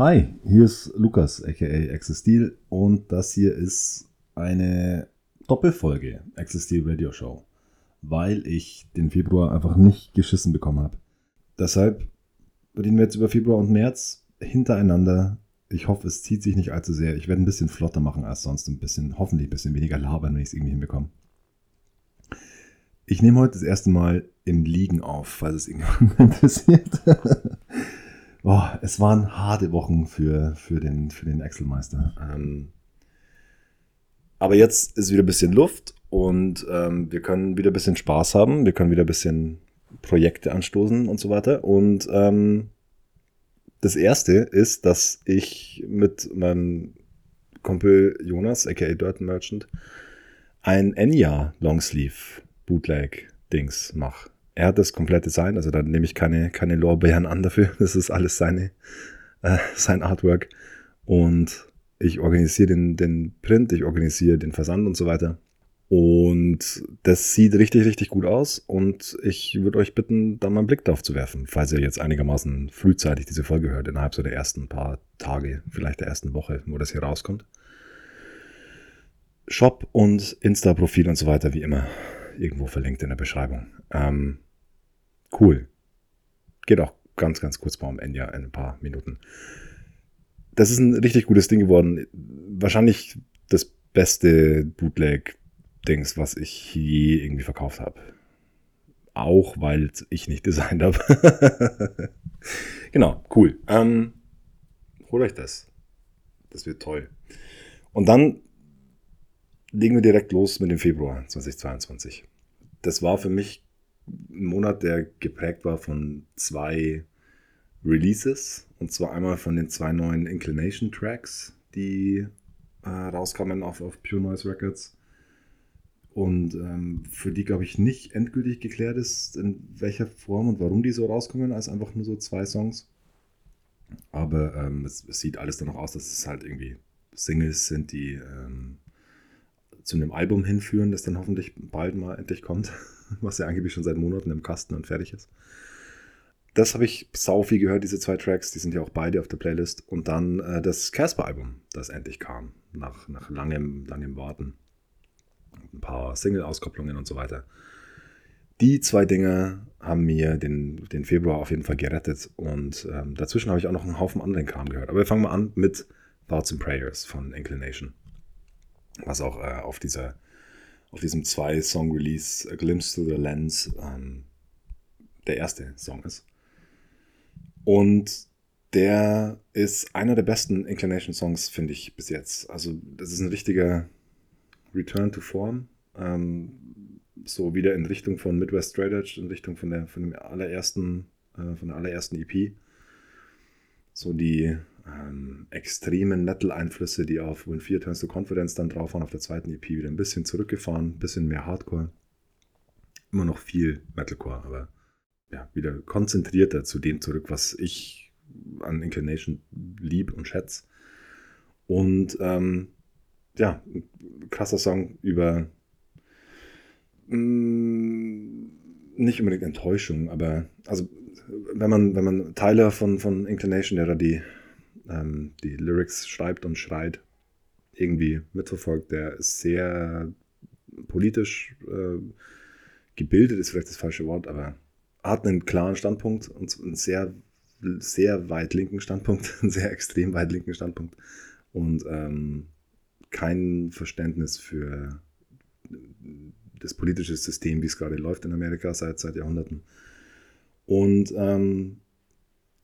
Hi, hier ist Lukas, aka Steel, und das hier ist eine Doppelfolge Steel Radio Show, weil ich den Februar einfach nicht geschissen bekommen habe. Deshalb reden wir jetzt über Februar und März hintereinander. Ich hoffe, es zieht sich nicht allzu sehr. Ich werde ein bisschen flotter machen als sonst, ein bisschen, hoffentlich ein bisschen weniger labern, wenn ich es irgendwie hinbekomme. Ich nehme heute das erste Mal im Liegen auf, falls es irgendjemand interessiert. Oh, es waren harte Wochen für, für den, für den Excel-Meister. Ähm, aber jetzt ist wieder ein bisschen Luft und ähm, wir können wieder ein bisschen Spaß haben. Wir können wieder ein bisschen Projekte anstoßen und so weiter. Und ähm, das erste ist, dass ich mit meinem Kumpel Jonas, aka Dirt Merchant, ein Enya Longsleeve Bootleg-Dings mache. Er hat das komplette Design, also da nehme ich keine, keine Lorbeeren an dafür. Das ist alles seine, äh, sein Artwork. Und ich organisiere den, den Print, ich organisiere den Versand und so weiter. Und das sieht richtig, richtig gut aus. Und ich würde euch bitten, da mal einen Blick drauf zu werfen, falls ihr jetzt einigermaßen frühzeitig diese Folge hört, innerhalb so der ersten paar Tage, vielleicht der ersten Woche, wo das hier rauskommt. Shop und Insta-Profil und so weiter, wie immer irgendwo verlinkt in der Beschreibung. Ähm, cool. Geht auch ganz, ganz kurz mal um Enya in ein paar Minuten. Das ist ein richtig gutes Ding geworden. Wahrscheinlich das beste Bootleg-Dings, was ich je irgendwie verkauft habe. Auch weil ich nicht designt habe. genau, cool. Ähm, holt euch das. Das wird toll. Und dann legen wir direkt los mit dem Februar 2022 das war für mich ein Monat, der geprägt war von zwei Releases. Und zwar einmal von den zwei neuen Inclination Tracks, die äh, rauskamen auf, auf Pure Noise Records. Und ähm, für die, glaube ich, nicht endgültig geklärt ist, in welcher Form und warum die so rauskommen, als einfach nur so zwei Songs. Aber ähm, es, es, sieht alles danach aus, dass es halt irgendwie Singles sind, die ähm, zu einem Album hinführen, das dann hoffentlich bald mal endlich kommt, was ja angeblich schon seit Monaten im Kasten und fertig ist. Das habe ich sau viel gehört, diese zwei Tracks, die sind ja auch beide auf der Playlist. Und dann äh, das Casper-Album, das endlich kam, nach, nach langem, langem Warten. Ein paar Single-Auskopplungen und so weiter. Die zwei Dinge haben mir den, den Februar auf jeden Fall gerettet. Und ähm, dazwischen habe ich auch noch einen Haufen anderen Kram gehört. Aber wir fangen mal an mit Thoughts and Prayers von Inclination was auch äh, auf dieser auf diesem zwei Song Release A Glimpse to the Lens ähm, der erste Song ist. Und der ist einer der besten Inclination Songs, finde ich, bis jetzt. Also, das ist ein richtiger Return to Form. Ähm, so wieder in Richtung von Midwest Straight Edge, in Richtung von der, von dem allerersten, äh, von der allerersten EP. So die ähm, extremen Metal-Einflüsse, die auf When Fear Turns to Confidence dann drauf waren, auf der zweiten EP wieder ein bisschen zurückgefahren, ein bisschen mehr Hardcore. Immer noch viel Metalcore, aber ja, wieder konzentrierter zu dem zurück, was ich an Inclination lieb und schätze. Und ähm, ja, krasser Song über mh, mm, nicht unbedingt Enttäuschung, aber also wenn man, wenn man Teile von, von Inclination, der da die ähm, die Lyrics schreibt und schreit, irgendwie mitverfolgt. Der ist sehr politisch äh, gebildet, ist vielleicht das falsche Wort, aber hat einen klaren Standpunkt und einen sehr, sehr weit linken Standpunkt, einen sehr extrem weit linken Standpunkt und ähm, kein Verständnis für das politische System, wie es gerade läuft in Amerika seit, seit Jahrhunderten. Und ähm,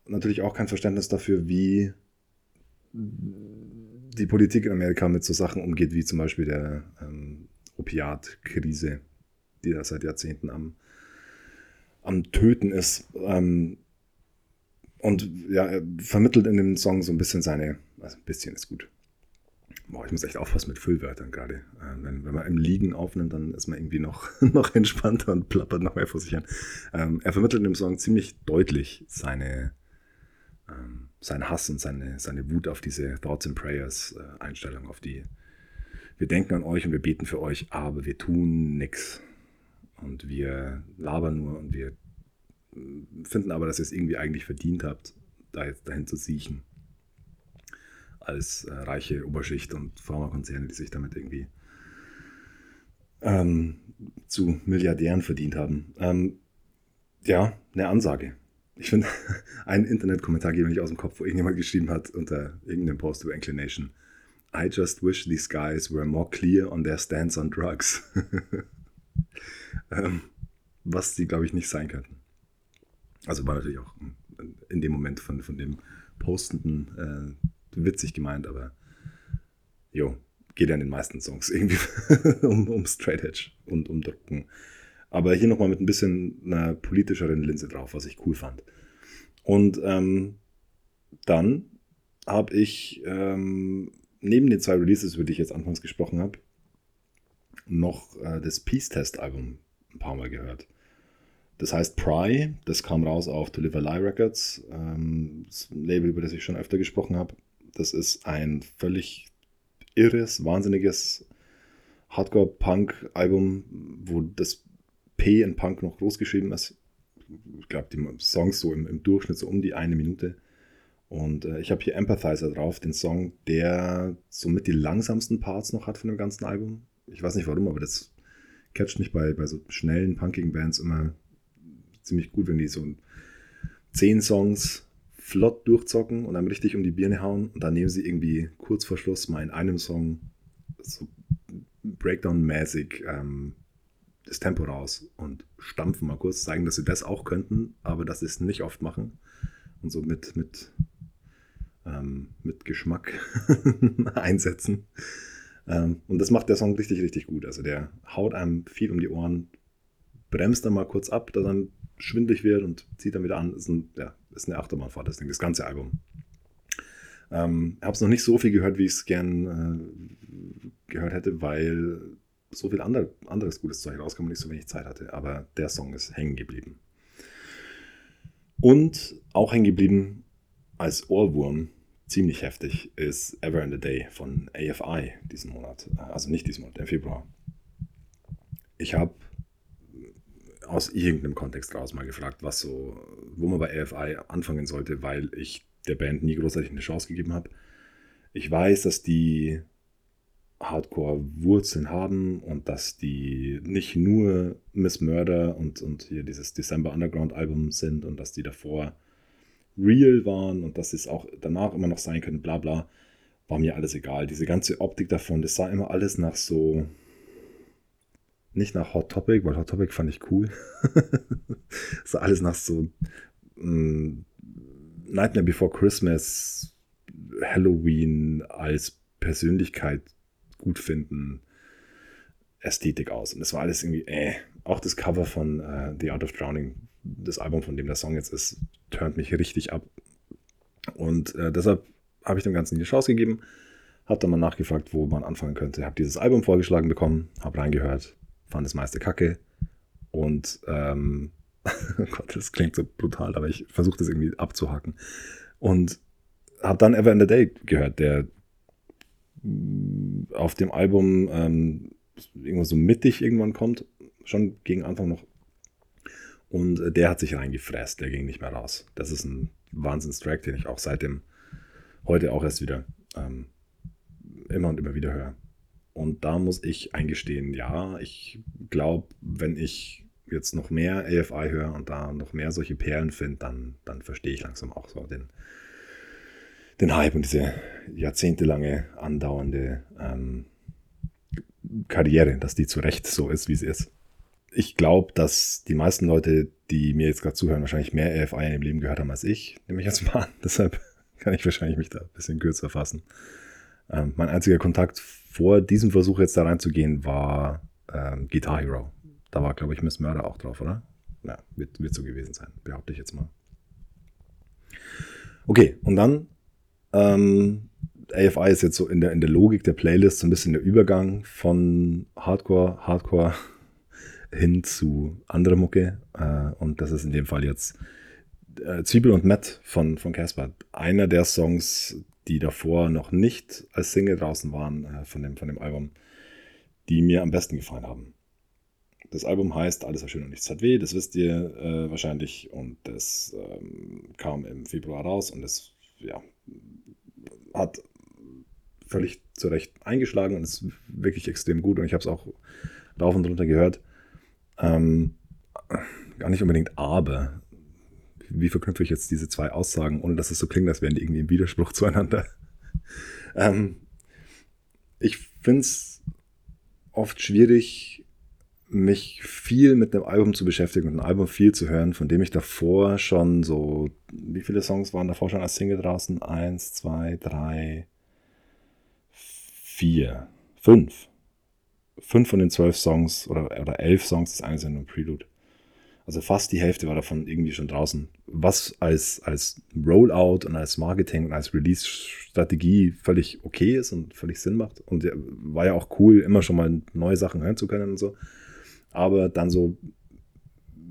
natürlich auch kein Verständnis dafür, wie die Politik in Amerika mit so Sachen umgeht, wie zum Beispiel der ähm, Opiatkrise, die da seit Jahrzehnten am, am Töten ist. Ähm, und ja, er vermittelt in dem Song so ein bisschen seine, also ein bisschen ist gut. Boah, ich muss echt aufpassen mit Füllwörtern gerade. Äh, wenn, wenn man im Liegen aufnimmt, dann ist man irgendwie noch, noch entspannter und plappert noch mehr vor sich hin. Ähm, er vermittelt in dem Song ziemlich deutlich seine, ähm, sein Hass und seine, seine Wut auf diese Thoughts and Prayers äh, Einstellung, auf die wir denken an euch und wir beten für euch, aber wir tun nichts. Und wir labern nur und wir äh, finden aber, dass ihr es irgendwie eigentlich verdient habt, da jetzt dahin zu siechen. als äh, reiche Oberschicht und Pharmakonzerne, die sich damit irgendwie ähm, zu Milliardären verdient haben. Ähm, ja, eine Ansage. Ich finde, ein Internetkommentar geht mir nicht aus dem Kopf, wo irgendjemand geschrieben hat unter irgendeinem Post über Inclination. I just wish these guys were more clear on their stance on drugs. ähm, was sie, glaube ich, nicht sein könnten. Also war natürlich auch in dem Moment von, von dem Postenden äh, witzig gemeint, aber jo, geht ja in den meisten Songs irgendwie um, um Straight Edge und um Drucken. Aber hier nochmal mit ein bisschen einer politischeren Linse drauf, was ich cool fand. Und ähm, dann habe ich ähm, neben den zwei Releases, über die ich jetzt anfangs gesprochen habe, noch äh, das Peace Test Album ein paar Mal gehört. Das heißt Pry, das kam raus auf To Live a Lie Records, ähm, das Label, über das ich schon öfter gesprochen habe. Das ist ein völlig irres, wahnsinniges Hardcore-Punk-Album, wo das P in Punk noch groß geschrieben ist. Ich glaube, die Songs so im, im, Durchschnitt so um die eine Minute. Und äh, ich habe hier Empathizer drauf, den Song, der somit die langsamsten Parts noch hat von dem ganzen Album. Ich weiß nicht warum, aber das catcht mich bei, bei so schnellen, punkigen Bands immer ziemlich gut, wenn die so zehn Songs flott durchzocken und dann richtig um die Birne hauen und dann nehmen sie irgendwie kurz vor Schluss mal in einem Song so Breakdown-mäßig ähm, das Tempo raus und stampfen mal kurz, zeigen, dass sie das auch könnten, aber dass sie es nicht oft machen und so mit, mit, ähm, mit Geschmack einsetzen. Ähm, und das macht der Song richtig, richtig gut. Also der haut einem viel um die Ohren, bremst dann mal kurz ab, dann schwindlig wird und zieht dann wieder an. Ist, ein, ja, ist eine Achterbahnfahrt, das Ding, das ganze Album. Ähm, habe es noch nicht so viel gehört, wie ich es gern äh, gehört hätte, weil so viel andere, anderes gutes Zeug rauskam und ich so wenig Zeit hatte. Aber der Song ist hängen geblieben. Und auch hängen geblieben als Ohrwurm, ziemlich heftig, ist Ever in the Day von AFI diesen Monat. Also nicht diesen Monat, im Februar. Ich habe aus irgendeinem Kontext raus mal gefragt, was so, wo man bei AFI anfangen sollte, weil ich der Band nie großartig eine Chance gegeben habe. Ich weiß, dass die Hardcore-Wurzeln haben und dass die nicht nur Miss Murder und, und hier dieses December Underground-Album sind und dass die davor real waren und dass es auch danach immer noch sein können, bla bla, war mir alles egal. Diese ganze Optik davon, das sah immer alles nach so nicht nach Hot Topic, weil Hot Topic fand ich cool. so alles nach so mm, Nightmare Before Christmas, Halloween als Persönlichkeit gut finden, Ästhetik aus. Und das war alles irgendwie, äh, auch das Cover von uh, The Art of Drowning, das Album, von dem der Song jetzt ist, turnt mich richtig ab. Und äh, deshalb habe ich dem Ganzen die Chance gegeben, habe dann mal nachgefragt, wo man anfangen könnte, habe dieses Album vorgeschlagen bekommen, habe reingehört, fand das meiste kacke. Und, ähm, oh Gott, das klingt so brutal, aber ich versuche das irgendwie abzuhaken. Und habe dann Ever in the Day gehört, der auf dem Album ähm, irgendwo so mittig irgendwann kommt, schon gegen Anfang noch. Und äh, der hat sich reingefräst, der ging nicht mehr raus. Das ist ein Wahnsinnstrack, den ich auch seitdem heute auch erst wieder ähm, immer und immer wieder höre. Und da muss ich eingestehen, ja, ich glaube, wenn ich jetzt noch mehr AFI höre und da noch mehr solche Perlen finde, dann, dann verstehe ich langsam auch so den, den Hype und diese jahrzehntelange andauernde ähm, Karriere, dass die zu Recht so ist, wie sie ist. Ich glaube, dass die meisten Leute, die mir jetzt gerade zuhören, wahrscheinlich mehr AFI in ihrem Leben gehört haben als ich, nehme ich jetzt mal an. Deshalb kann ich wahrscheinlich mich da ein bisschen kürzer fassen. Ähm, mein einziger Kontakt vor diesem Versuch jetzt da reinzugehen war ähm, Guitar Hero. Da war, glaube ich, Miss Murder auch drauf, oder? Ja, wird, wird so gewesen sein, behaupte ich jetzt mal. Okay, und dann ähm, AFI ist jetzt so in der, in der Logik der Playlist so ein bisschen der Übergang von Hardcore, Hardcore hin zu anderer Mucke. Äh, und das ist in dem Fall jetzt äh, Zwiebel und Matt von Casper. Einer der Songs, die davor noch nicht als Single draußen waren äh, von, dem, von dem Album, die mir am besten gefallen haben. Das Album heißt Alles war schön und nichts hat weh, das wisst ihr äh, wahrscheinlich. Und das ähm, kam im Februar raus und das ja, hat völlig zurecht eingeschlagen und ist wirklich extrem gut und ich habe es auch rauf und runter gehört. Ähm, gar nicht unbedingt aber. Wie verknüpfe ich jetzt diese zwei Aussagen, ohne dass es so klingt, als wären die irgendwie im Widerspruch zueinander? ähm, ich finde es oft schwierig, mich viel mit einem Album zu beschäftigen und ein Album viel zu hören, von dem ich davor schon so, wie viele Songs waren davor schon als Single draußen? Eins, zwei, drei, vier, fünf. Fünf von den zwölf Songs oder, oder elf Songs, das eine sind nur Prelude. Also fast die Hälfte war davon irgendwie schon draußen. Was als, als Rollout und als Marketing und als Release-Strategie völlig okay ist und völlig Sinn macht. Und war ja auch cool, immer schon mal neue Sachen hören zu können und so. Aber dann so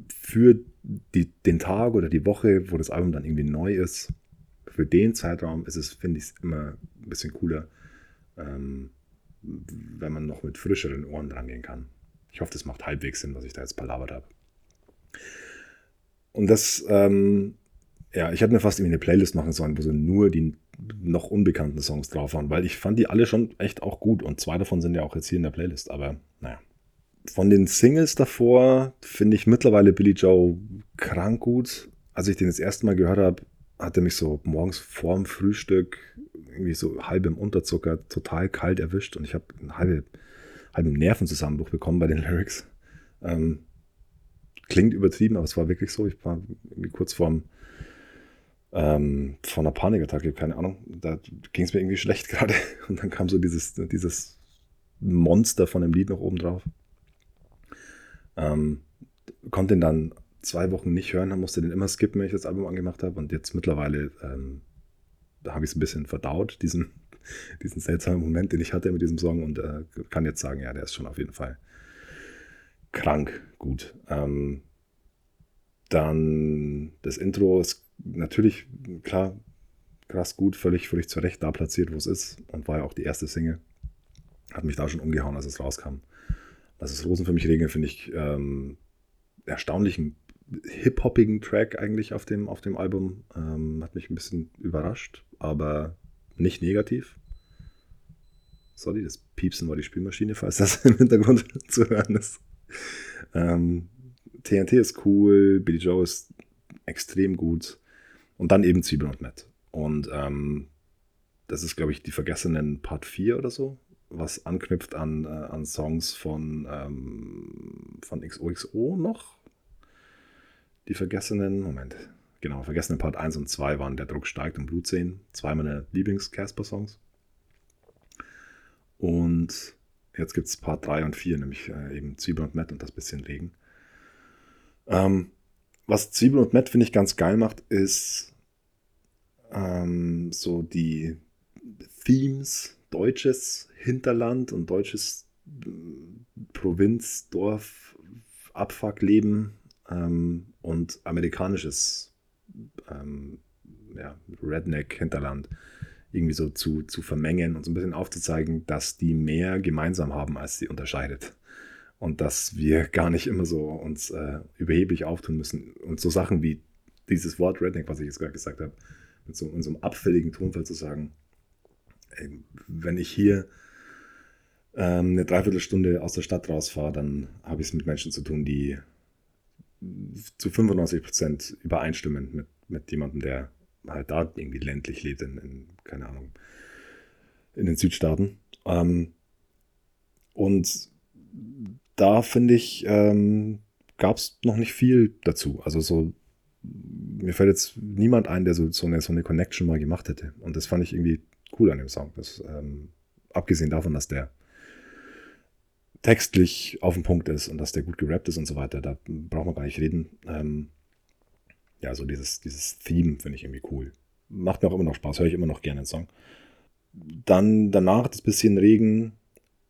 für die, den Tag oder die Woche, wo das Album dann irgendwie neu ist, für den Zeitraum ist es, finde ich, immer ein bisschen cooler, ähm, wenn man noch mit frischeren Ohren drangehen kann. Ich hoffe, das macht halbwegs Sinn, was ich da jetzt palabert habe. Und das, ähm, ja, ich hätte mir fast irgendwie eine Playlist machen sollen, wo so nur die noch unbekannten Songs drauf waren, weil ich fand die alle schon echt auch gut und zwei davon sind ja auch jetzt hier in der Playlist, aber naja. Von den Singles davor finde ich mittlerweile Billy Joe krank gut. Als ich den das erste Mal gehört habe, hat er mich so morgens vorm Frühstück irgendwie so halb im Unterzucker total kalt erwischt und ich habe einen halben, halben Nervenzusammenbruch bekommen bei den Lyrics. Ähm, klingt übertrieben, aber es war wirklich so. Ich war irgendwie kurz vorm ähm, vor einer Panikattacke, keine Ahnung. Da ging es mir irgendwie schlecht gerade. Und dann kam so dieses, dieses Monster von dem Lied noch oben drauf. Ähm, konnte ihn dann zwei Wochen nicht hören, musste den immer skippen, wenn ich das Album angemacht habe. Und jetzt mittlerweile, ähm, habe ich es ein bisschen verdaut, diesen, diesen seltsamen Moment, den ich hatte mit diesem Song. Und äh, kann jetzt sagen, ja, der ist schon auf jeden Fall krank gut. Ähm, dann das Intro ist natürlich, klar, krass gut, völlig, völlig zurecht da platziert, wo es ist. Und war ja auch die erste Single. Hat mich da schon umgehauen, als es rauskam. Das ist Rosen für mich regeln, finde ich ähm, erstaunlichen hip-hoppigen Track eigentlich auf dem, auf dem Album. Ähm, hat mich ein bisschen überrascht, aber nicht negativ. Sorry, das Piepsen war die Spielmaschine, falls das im Hintergrund zu hören ist. Ähm, TNT ist cool, Billy Joe ist extrem gut. Und dann eben Zwiebeln und Matt. Und ähm, das ist, glaube ich, die Vergessenen Part 4 oder so, was anknüpft an, äh, an Songs von, ähm, von XOXO noch. Die Vergessenen, Moment, genau, Vergessenen Part 1 und 2 waren Der Druck steigt und Blutsehen. Zwei meiner Lieblings-Casper-Songs. Und Jetzt gibt es Part 3 und 4, nämlich äh, eben Zwiebel und Matt und das bisschen Regen. Ähm, was Zwiebel und Matt, finde ich, ganz geil macht, ist ähm, so die Themes, deutsches Hinterland und deutsches äh, Provinz, Dorf, Abfuckleben ähm, und amerikanisches ähm, ja, Redneck-Hinterland irgendwie so zu, zu vermengen und so ein bisschen aufzuzeigen, dass die mehr gemeinsam haben, als sie unterscheidet. Und dass wir gar nicht immer so uns äh, überheblich auftun müssen. Und so Sachen wie dieses Wort Redneck, was ich jetzt gerade gesagt habe, mit so, in so einem abfälligen Tonfall zu sagen, ey, wenn ich hier ähm, eine Dreiviertelstunde aus der Stadt rausfahre, dann habe ich es mit Menschen zu tun, die zu 95 Prozent übereinstimmen mit, mit jemandem, der halt da irgendwie ländlich lebt, in, in keine Ahnung, in den Südstaaten. Ähm, und da finde ich, ähm, gab es noch nicht viel dazu. Also so, mir fällt jetzt niemand ein, der so, so, eine, so eine Connection mal gemacht hätte. Und das fand ich irgendwie cool an dem Song. Das, ähm, abgesehen davon, dass der textlich auf dem Punkt ist und dass der gut gerappt ist und so weiter, da braucht man gar nicht reden. Ähm, ja, so dieses, dieses Theme finde ich irgendwie cool. Macht mir auch immer noch Spaß, höre ich immer noch gerne den Song. Dann danach das bisschen Regen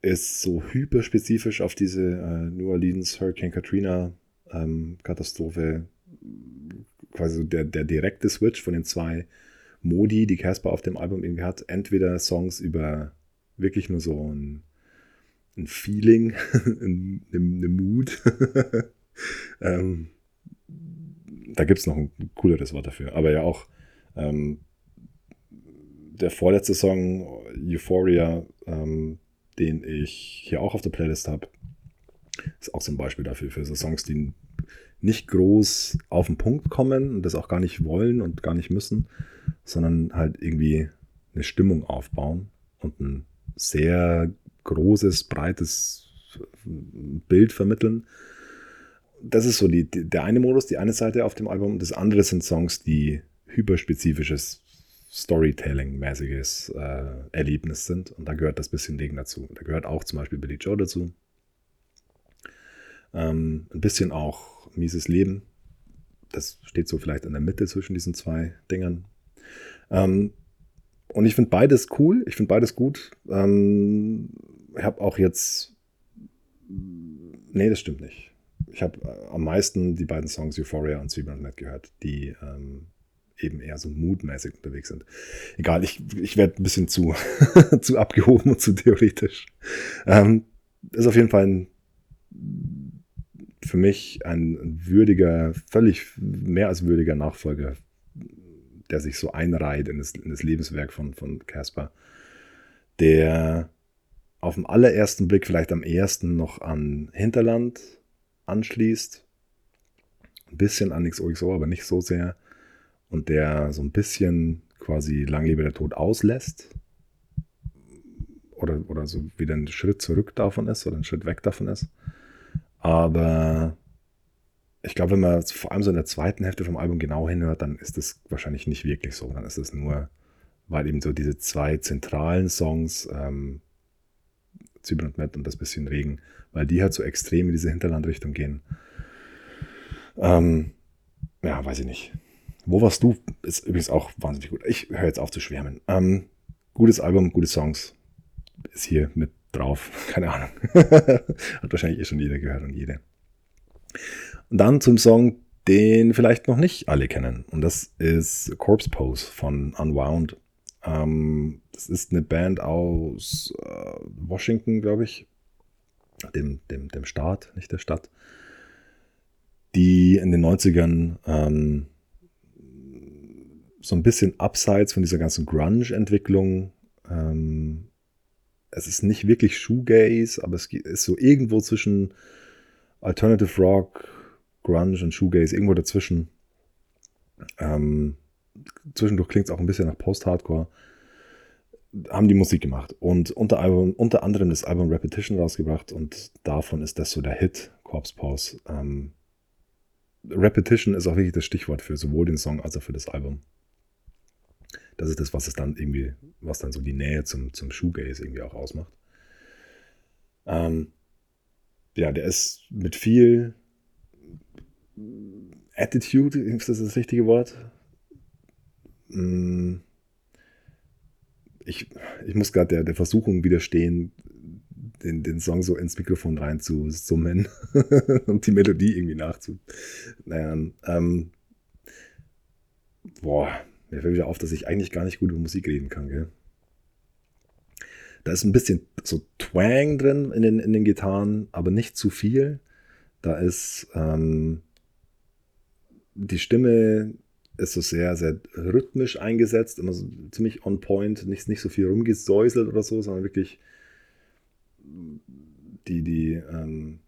ist so hyperspezifisch auf diese äh, New Orleans Hurricane Katrina ähm, Katastrophe. Quasi der, der direkte Switch von den zwei Modi, die Casper auf dem Album irgendwie hat. Entweder Songs über wirklich nur so ein, ein Feeling, eine, Mood. ähm, da gibt es noch ein cooleres Wort dafür. Aber ja auch ähm, der vorletzte Song, Euphoria, ähm, den ich hier auch auf der Playlist habe, ist auch so ein Beispiel dafür, für so Songs, die nicht groß auf den Punkt kommen und das auch gar nicht wollen und gar nicht müssen, sondern halt irgendwie eine Stimmung aufbauen und ein sehr großes, breites Bild vermitteln. Das ist so die, der eine Modus, die eine Seite auf dem Album. Das andere sind Songs, die hyperspezifisches Storytelling-mäßiges äh, Erlebnis sind. Und da gehört das bisschen Ding dazu. Da gehört auch zum Beispiel Billy Joe dazu. Ähm, ein bisschen auch Mieses Leben. Das steht so vielleicht in der Mitte zwischen diesen zwei Dingern. Ähm, und ich finde beides cool. Ich finde beides gut. Ähm, habe auch jetzt. Nee, das stimmt nicht. Ich habe äh, am meisten die beiden Songs Euphoria und Zwiebeln und Matt gehört, die ähm, eben eher so moodmäßig unterwegs sind. Egal, ich, ich werde ein bisschen zu, zu abgehoben und zu theoretisch. Ähm, ist auf jeden Fall ein, für mich ein würdiger, völlig mehr als würdiger Nachfolger, der sich so einreiht in das, in das Lebenswerk von Casper, der auf den allerersten Blick vielleicht am ersten noch an Hinterland anschließt. Ein bisschen an XOXO, aber nicht so sehr und der so ein bisschen quasi Lang lebe der Tod auslässt oder, oder so wieder einen Schritt zurück davon ist oder einen Schritt weg davon ist. Aber ich glaube, wenn man vor allem so in der zweiten Hälfte vom Album genau hinhört, dann ist das wahrscheinlich nicht wirklich so. Dann ist es nur, weil eben so diese zwei zentralen Songs, ähm, Zwiebeln und Matt und das bisschen Regen, weil die halt so extrem in diese Hinterlandrichtung gehen. Ähm, ja, weiß ich nicht. Wo warst du? Ist übrigens auch wahnsinnig gut. Ich höre jetzt auf zu schwärmen. Ähm, gutes Album, gute Songs. Ist hier mit drauf. Keine Ahnung. Hat wahrscheinlich eh schon jeder gehört und jede. Und dann zum Song, den vielleicht noch nicht alle kennen. Und das ist Corpse Pose von Unwound. Ähm, das ist eine Band aus äh, Washington, glaube ich. Dem, dem, dem Staat, nicht der Stadt. Die in den 90ern ähm, so ein bisschen abseits von dieser ganzen Grunge-Entwicklung. Ähm, es ist nicht wirklich Shoegaze, aber es ist so irgendwo zwischen Alternative Rock, Grunge und Shoegaze, irgendwo dazwischen. Ähm, zwischendurch klingt es auch ein bisschen nach Post-Hardcore. Haben die Musik gemacht und unter, Album, unter anderem das Album Repetition rausgebracht und davon ist das so der Hit, Corpse Pause. Ähm, Repetition ist auch wirklich das Stichwort für sowohl den Song als auch für das Album das ist das, was es dann irgendwie, was dann so die Nähe zum, zum Shoegaze irgendwie auch ausmacht. Ähm, ja, der ist mit viel Attitude, ist das das richtige Wort? Mm, ich, ich muss gerade der, der Versuchung widerstehen, den, den Song so ins Mikrofon rein zu summen und die Melodie irgendwie nachzu. Naja, ähm, boah, mir fällt wieder auf, dass ich eigentlich gar nicht gut über Musik reden kann, gell? Da ist ein bisschen so Twang drin in den, in den Gitarren, aber nicht zu viel. Da ist ähm, die Stimme ist so sehr, sehr rhythmisch eingesetzt, immer so ziemlich on point, nicht, nicht so viel rumgesäuselt oder so, sondern wirklich die, die ähm,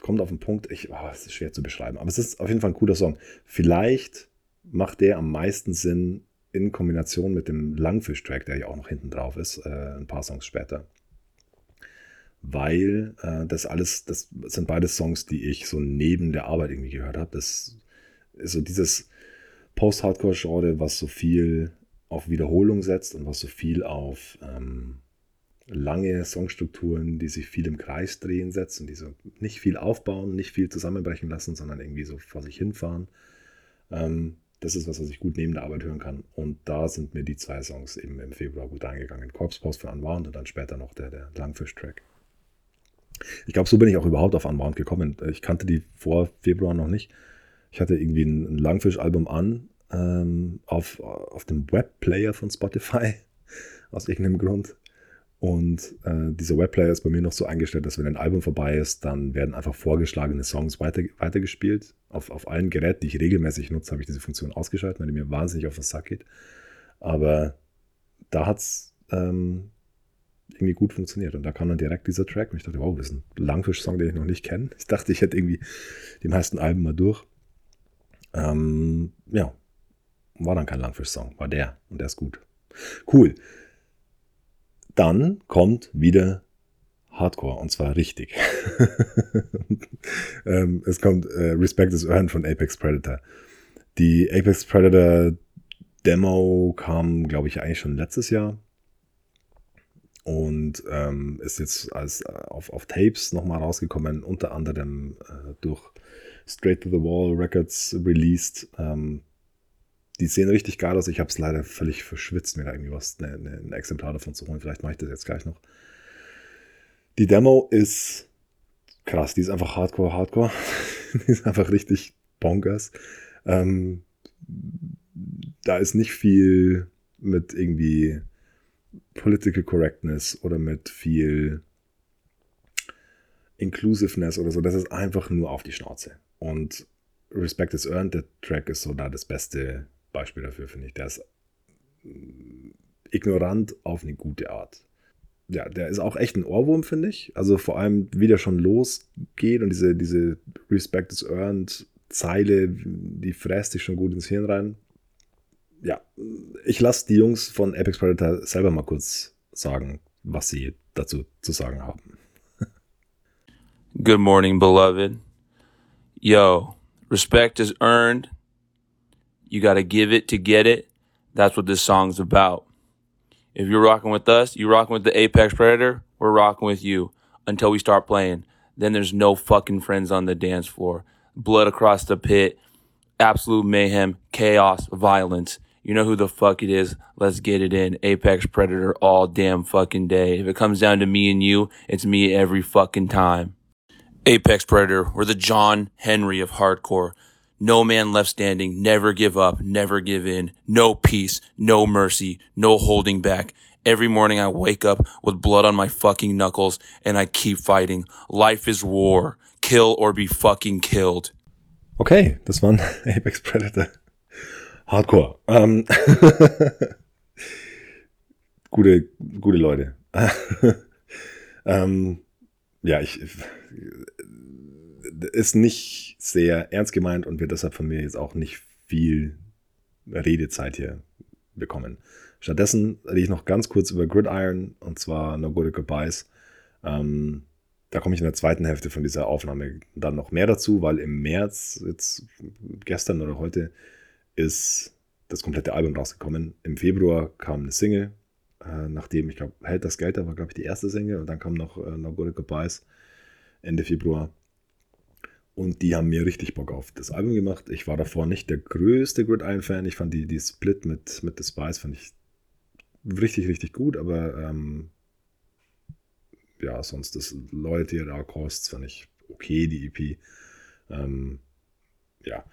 kommt auf den Punkt. Ich, oh, es ist schwer zu beschreiben, aber es ist auf jeden Fall ein cooler Song. Vielleicht macht der am meisten Sinn in Kombination mit dem Langfisch-Track, der ja auch noch hinten drauf ist, äh, ein paar Songs später. Weil äh, das alles, das sind beide Songs, die ich so neben der Arbeit irgendwie gehört habe. Das ist so dieses Post-Hardcore-Genre, was so viel auf Wiederholung setzt und was so viel auf ähm, lange Songstrukturen, die sich viel im Kreis drehen, setzen, die so nicht viel aufbauen, nicht viel zusammenbrechen lassen, sondern irgendwie so vor sich hinfahren. Ähm, das ist was, was ich gut neben der Arbeit hören kann. Und da sind mir die zwei Songs eben im Februar gut eingegangen. Corpse Post für Unwound und dann später noch der, der Langfisch-Track. Ich glaube, so bin ich auch überhaupt auf Unwound gekommen. Ich kannte die vor Februar noch nicht. Ich hatte irgendwie ein, Langfisch-Album an ähm, auf, auf dem Webplayer von Spotify aus irgendeinem Grund. Und äh, dieser Webplayer ist bei mir noch so eingestellt, dass wenn ein Album vorbei ist, dann werden einfach vorgeschlagene Songs weiter, weitergespielt. Auf, auf allen Geräten, die ich regelmäßig nutze, habe ich diese Funktion ausgeschaltet, weil die mir wahnsinnig auf den Sack geht. Aber da hat es ähm, irgendwie gut funktioniert. Und da kam dann direkt dieser Track und ich dachte, wow, das ist ein Langfisch-Song, den ich noch nicht kenne. Ich dachte, ich hätte irgendwie die meisten Alben mal durch. Ähm, ja, war dann kein Langfisch-Song, war der und der ist gut. Cool. Dann kommt wieder Hardcore und zwar richtig. ähm, es kommt äh, Respect is Earned von Apex Predator. Die Apex Predator Demo kam, glaube ich, eigentlich schon letztes Jahr und ähm, ist jetzt als äh, auf, auf Tapes nochmal rausgekommen, unter anderem äh, durch Straight to the Wall Records released. Ähm, die sehen richtig geil aus. Ich habe es leider völlig verschwitzt, mir da irgendwie was, ne, ne, ein Exemplar davon zu holen. Vielleicht mache ich das jetzt gleich noch. Die Demo ist krass, die ist einfach hardcore, hardcore. die ist einfach richtig bonkers. Ähm, da ist nicht viel mit irgendwie Political Correctness oder mit viel Inclusiveness oder so. Das ist einfach nur auf die Schnauze. Und Respect is Earned, der Track ist so da das beste Beispiel dafür, finde ich. Der ist ignorant auf eine gute Art. Ja, der ist auch echt ein Ohrwurm, finde ich. Also vor allem, wie der schon losgeht und diese, diese Respect is Earned Zeile, die fräst sich schon gut ins Hirn rein ja, ich lasse die Jungs von Apex Predator selber mal kurz sagen, was sie dazu zu sagen haben. Good morning, beloved. Yo, respect is earned. You gotta give it to get it. That's what this song's about. If you're rocking with us, you're rocking with the Apex Predator, we're rocking with you until we start playing. Then there's no fucking friends on the dance floor. Blood across the pit, absolute mayhem, chaos, violence. You know who the fuck it is. Let's get it in. Apex Predator all damn fucking day. If it comes down to me and you, it's me every fucking time. Apex Predator, we're the John Henry of hardcore. No man left standing, never give up, never give in, no peace, no mercy, no holding back. Every morning I wake up with blood on my fucking knuckles and I keep fighting. Life is war. Kill or be fucking killed. Okay, das waren Apex Predator. Hardcore. Ähm, gute, gute Leute. ähm, ja, ich ist nicht sehr ernst gemeint und wird deshalb von mir jetzt auch nicht viel Redezeit hier bekommen. Stattdessen rede ich noch ganz kurz über Gridiron und zwar No Good Goodbyes. Ähm, da komme ich in der zweiten Hälfte von dieser Aufnahme dann noch mehr dazu, weil im März, jetzt gestern oder heute, ist das komplette Album rausgekommen. Im Februar kam eine Single, äh, nachdem, ich glaube, Hält das Geld, da war, glaube ich, die erste Single und dann kam noch äh, No Good Goodbyes Ende Februar. Und die haben mir richtig Bock auf das Album gemacht. Ich war davor nicht der größte Gridiron-Fan. Ich fand die, die Split mit, mit The Spice fand ich richtig, richtig gut, aber ähm, ja, sonst das Loyalty at Our Costs fand ich okay, die EP. Ähm, ja,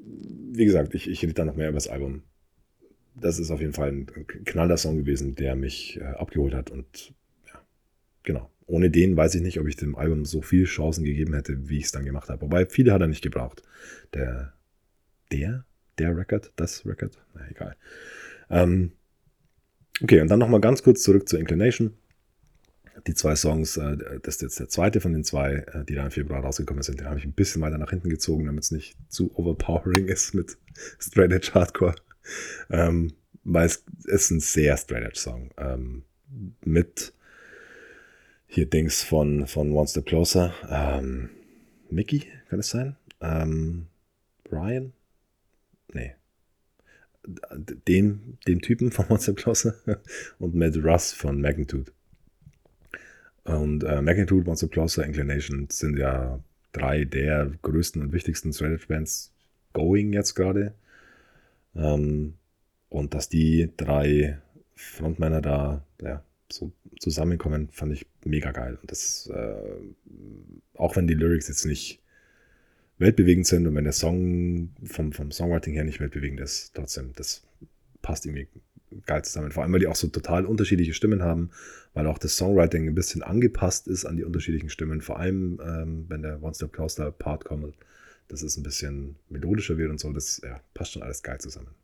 wie gesagt, ich, ich rede da noch mehr über das Album. Das ist auf jeden Fall ein knaller Song gewesen, der mich äh, abgeholt hat. Und ja, genau. Ohne den weiß ich nicht, ob ich dem Album so viele Chancen gegeben hätte, wie ich es dann gemacht habe. Wobei viele hat er nicht gebraucht. Der, der, der Record, das Record, na egal. Ähm, okay, und dann nochmal ganz kurz zurück zur Inclination die zwei Songs, äh, das ist jetzt der zweite von den zwei, äh, die da im Februar rausgekommen sind, den habe ich ein bisschen weiter nach hinten gezogen, damit es nicht zu overpowering ist mit Straight Edge Hardcore. Ähm, weil es ist ein sehr Straight Edge Song. Ähm, mit hier Dings von, von One Step Closer. Ähm, Mickey, kann es sein? Ähm, Brian? Nee. Dem, dem Typen von One Step Closer und mit Russ von Magnitude. Und äh, Magnitude, Monster Closer, Inclination sind ja drei der größten und wichtigsten Strategy-Bands going jetzt gerade. Ähm, und dass die drei Frontmänner da ja, so zusammenkommen, fand ich mega geil. Und das, äh, auch wenn die Lyrics jetzt nicht weltbewegend sind und wenn der Song vom, vom Songwriting her nicht weltbewegend ist, trotzdem, das passt irgendwie geil zusammen. Vor allem, weil die auch so total unterschiedliche Stimmen haben, weil auch das Songwriting ein bisschen angepasst ist an die unterschiedlichen Stimmen. Vor allem, ähm, wenn der One-Step Coaster Part kommt, dass es ein bisschen melodischer wird und so. Das ja, passt schon alles geil zusammen.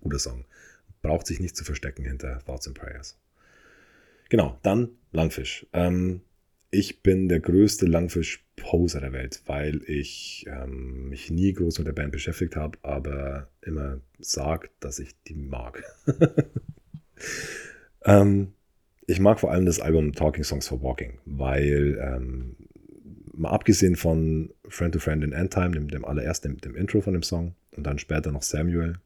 Guter Song. braucht sich nicht zu verstecken hinter Thoughts and Prayers. Genau, dann Langfisch. Ähm, ich bin der größte Langfisch-Poser der Welt, weil ich ähm, mich nie groß mit der Band beschäftigt habe, aber immer sage, dass ich die mag. ähm, ich mag vor allem das Album Talking Songs for Walking, weil ähm, mal abgesehen von Friend to Friend in Endtime, dem, dem allerersten, dem, dem Intro von dem Song und dann später noch Samuel,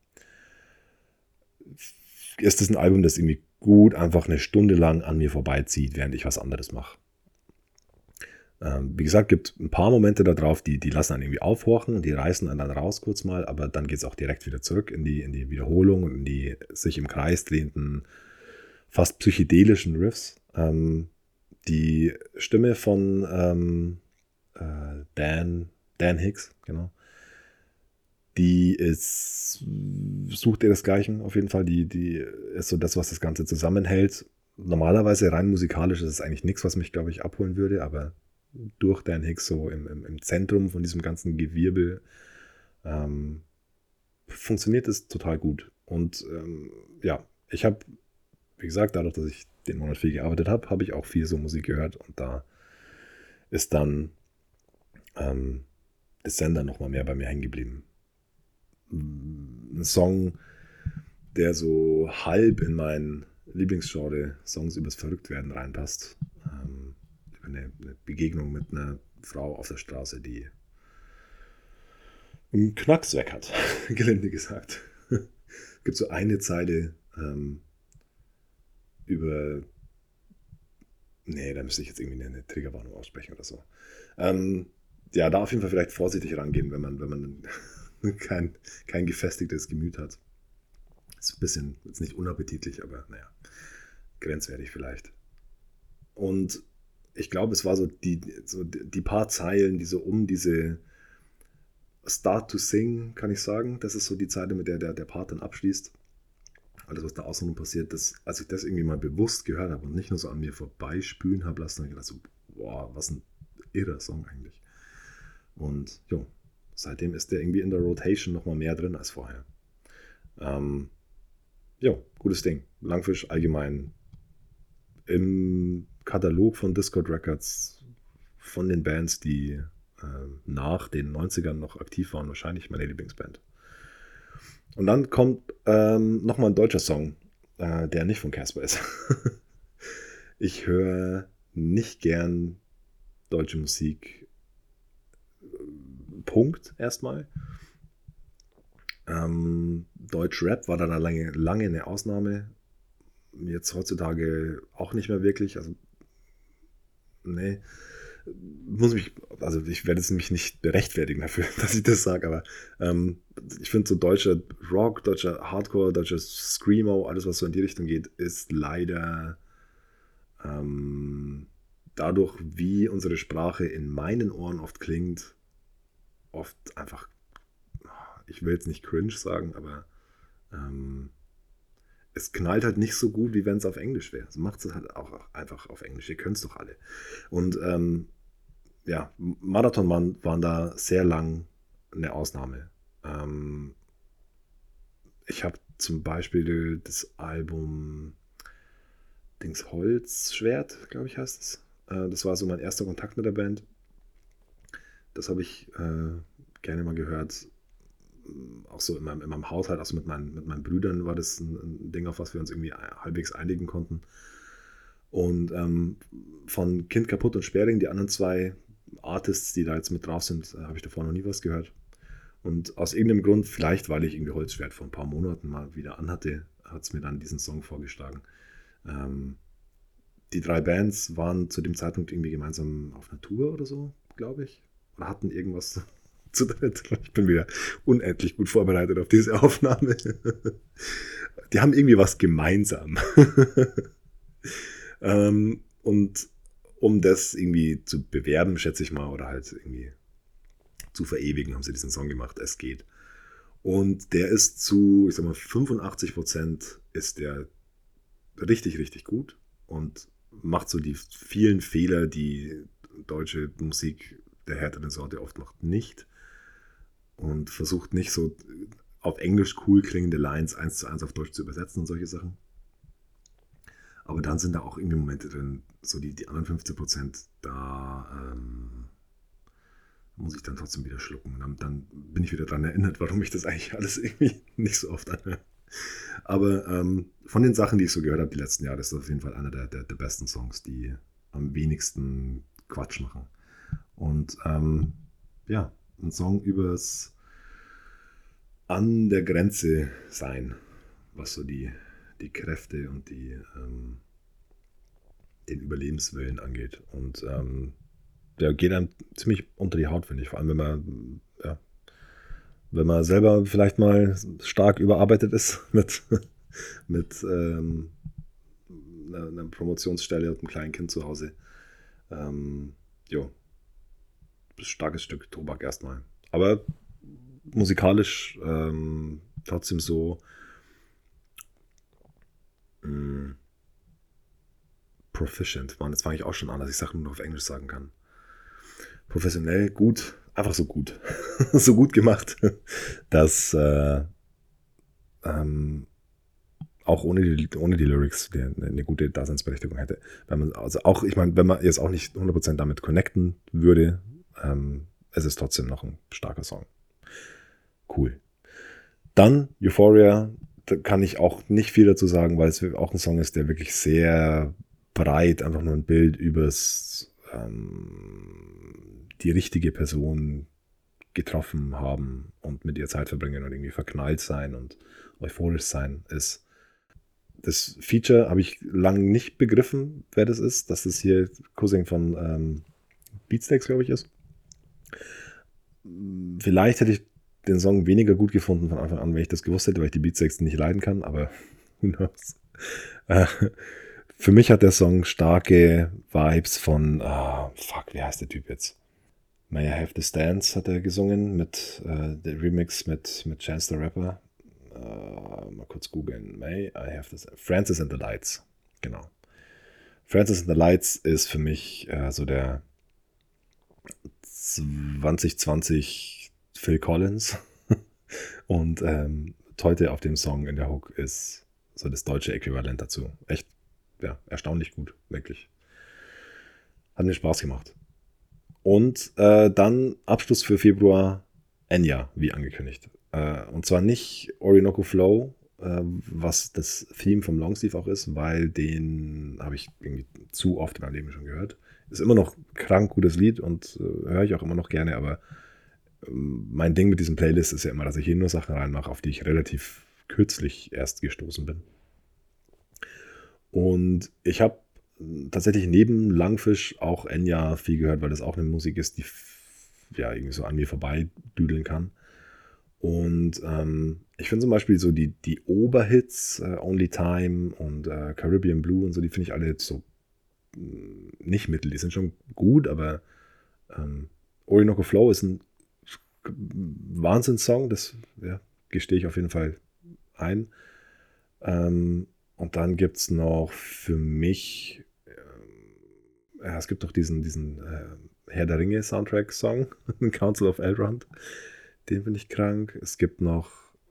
ist das ein Album, das irgendwie gut einfach eine Stunde lang an mir vorbeizieht, während ich was anderes mache. Ähm, wie gesagt, gibt ein paar Momente da drauf, die, die lassen einen irgendwie aufhorchen und die reißen einen dann raus kurz mal, aber dann geht es auch direkt wieder zurück in die, in die Wiederholung und in die sich im Kreis drehenden, fast psychedelischen Riffs. Ähm, die Stimme von ähm, äh, Dan, Dan Hicks, genau. Die ist, sucht ihr desgleichen auf jeden Fall. Die, die ist so das, was das Ganze zusammenhält. Normalerweise rein musikalisch ist es eigentlich nichts, was mich, glaube ich, abholen würde, aber durch Dan Hicks so im, im, im Zentrum von diesem ganzen Gewirbel ähm, funktioniert es total gut. Und ähm, ja, ich habe, wie gesagt, dadurch, dass ich den Monat viel gearbeitet habe, habe ich auch viel so Musik gehört und da ist dann ähm, ist Sender nochmal mehr bei mir hängen geblieben. Ein Song, der so halb in mein Lieblingsgenre Songs übers Verrücktwerden reinpasst. Ähm, eine, eine Begegnung mit einer Frau auf der Straße, die einen Knacks weg hat, gelinde gesagt. es gibt so eine Zeile ähm, über. Nee, da müsste ich jetzt irgendwie eine, Triggerwarnung aussprechen oder so. Ähm, ja, da auf jeden Fall vielleicht vorsichtig rangehen, wenn man, wenn man kein, kein gefestigtes Gemüt hat. Ist ein bisschen, jetzt nicht unappetitlich, aber naja, grenzwertig vielleicht. Und ich glaube, es war so die, so die paar Zeilen, die so um diese Start to Sing, kann ich sagen. Das ist so die Zeile, mit der der, der Part dann abschließt. Alles, was da außen passiert, das, als ich das irgendwie mal bewusst gehört habe und nicht nur so an mir vorbeispülen habe lassen, habe ich gedacht so, boah, was ein irrer Song eigentlich. Und jo, seitdem ist der irgendwie in der Rotation nochmal mehr drin als vorher. Ähm, jo, gutes Ding. Langfisch allgemein im Katalog von Discord Records von den Bands, die äh, nach den 90ern noch aktiv waren, wahrscheinlich meine Lieblingsband. Und dann kommt ähm, nochmal ein deutscher Song, äh, der nicht von Casper ist. ich höre nicht gern deutsche Musik Punkt erstmal. Ähm, Deutsch-Rap war da lange, lange eine Ausnahme. Jetzt heutzutage auch nicht mehr wirklich. Also, nee. Muss mich, also ich werde es mich nicht berechtfertigen dafür, dass ich das sage, aber ähm, ich finde so deutscher Rock, deutscher Hardcore, deutscher Screamo, alles was so in die Richtung geht, ist leider ähm, dadurch, wie unsere Sprache in meinen Ohren oft klingt, oft einfach, ich will jetzt nicht cringe sagen, aber ähm, es knallt halt nicht so gut, wie wenn es auf Englisch wäre. So macht es halt auch einfach auf Englisch. Ihr könnt es doch alle. Und ähm, ja, Marathonmann waren da sehr lang eine Ausnahme. Ähm, ich habe zum Beispiel das Album Dings Holzschwert, glaube ich, heißt es. Äh, das war so mein erster Kontakt mit der Band. Das habe ich äh, gerne mal gehört. Auch so in meinem, in meinem Haushalt, also mit meinen, mit meinen Brüdern war das ein, ein Ding, auf was wir uns irgendwie halbwegs einigen konnten. Und ähm, von Kind kaputt und Sperring, die anderen zwei Artists, die da jetzt mit drauf sind, äh, habe ich davor noch nie was gehört. Und aus irgendeinem Grund, vielleicht weil ich irgendwie Holzschwert vor ein paar Monaten mal wieder anhatte, hat es mir dann diesen Song vorgeschlagen. Ähm, die drei Bands waren zu dem Zeitpunkt irgendwie gemeinsam auf einer Tour oder so, glaube ich hatten irgendwas zu. Ich bin wieder unendlich gut vorbereitet auf diese Aufnahme. Die haben irgendwie was gemeinsam. ähm, und um das irgendwie zu bewerben, schätze ich mal, oder halt irgendwie zu verewigen, haben sie diesen Song gemacht. Es geht. Und der ist zu, ich sag mal, 85 Prozent ist der richtig, richtig gut und macht so die vielen Fehler, die deutsche Musik der härteren Sorte oft macht, nicht. Und versucht nicht so auf Englisch cool klingende Lines eins zu eins auf Deutsch zu übersetzen und solche Sachen. Aber dann sind da auch irgendwie Momente drin, so die, die anderen 15 Prozent, da ähm, muss ich dann trotzdem wieder schlucken. Dann, dann, bin ich wieder daran erinnert, warum ich das eigentlich alles irgendwie nicht so oft anhöre. Aber ähm, von den Sachen, die ich so gehört habe die letzten Jahre, ist das auf jeden Fall einer der, der, der besten Songs, die am wenigsten Quatsch machen. Und ähm, ja, ein Song übers an der Grenze sein, was so die, die Kräfte und die, ähm, den Überlebenswillen angeht. Und ähm, der geht einem ziemlich unter die Haut, finde ich. Vor allem, wenn man, ja, wenn man selber vielleicht mal stark überarbeitet ist mit, mit ähm, einer, Promotionsstelle und einem kleinen Kind zu Hause. Ähm, jo, starkes Stück Tobak erstmal. Aber musikalisch ähm, trotzdem so mh, mm, proficient. Mann, jetzt fange ich auch schon an, dass ich Sachen nur auf Englisch sagen kann. Professionell, gut, einfach so gut. so gut gemacht, dass äh, ähm, auch ohne die, ohne die Lyrics der, eine gute Daseinsberechtigung hätte. Wenn man, also auch, ich meine, wenn man jetzt auch nicht 100% damit connecten würde, ähm, es ist trotzdem noch ein starker Song. Cool. Dann Euphoria, da kann ich auch nicht viel dazu sagen, weil es auch ein Song ist, der wirklich sehr breit einfach nur ein Bild übers ähm, die richtige Person getroffen haben und mit ihr Zeit verbringen und irgendwie verknallt sein und euphorisch sein ist. Das Feature habe ich lange nicht begriffen, wer das ist, dass das hier Cousin von ähm, Beatsteaks, glaube ich, ist. Vielleicht hätte ich den Song weniger gut gefunden von Anfang an, wenn ich das gewusst hätte, weil ich die Beatsteaks nicht leiden kann, aber who knows. Äh, für mich hat der Song starke Vibes von, oh, fuck, wie heißt der Typ jetzt? May I Have This Dance hat er gesungen mit äh, der Remix mit, mit Chance the Rapper. Äh, mal kurz googeln. May I Have This Francis and the Lights. Genau. Francis and the Lights ist für mich äh, so der 2020 Phil Collins. Und ähm, heute auf dem Song in der Hook ist so das deutsche Äquivalent dazu. Echt ja, erstaunlich gut, wirklich. Hat mir Spaß gemacht. Und äh, dann Abschluss für Februar Enya, wie angekündigt. Äh, und zwar nicht Orinoco Flow, äh, was das Theme vom Longsleeve auch ist, weil den habe ich irgendwie zu oft in meinem Leben schon gehört. Ist immer noch krank gutes Lied und äh, höre ich auch immer noch gerne, aber ähm, mein Ding mit diesem Playlist ist ja immer, dass ich hier nur Sachen reinmache, auf die ich relativ kürzlich erst gestoßen bin. Und ich habe tatsächlich neben Langfisch auch Enya viel gehört, weil das auch eine Musik ist, die ja irgendwie so an mir vorbei düdeln kann. Und ähm, ich finde zum Beispiel so die, die Oberhits, äh, Only Time und äh, Caribbean Blue und so, die finde ich alle so nicht mittel. Die sind schon gut, aber ähm, Orinoco Flow ist ein Wahnsinnssong, das ja, gestehe ich auf jeden Fall ein. Ähm, und dann gibt es noch für mich, äh, es gibt doch diesen, diesen äh, Herr der Ringe Soundtrack-Song, Council of Elrond. Den finde ich krank. Es gibt noch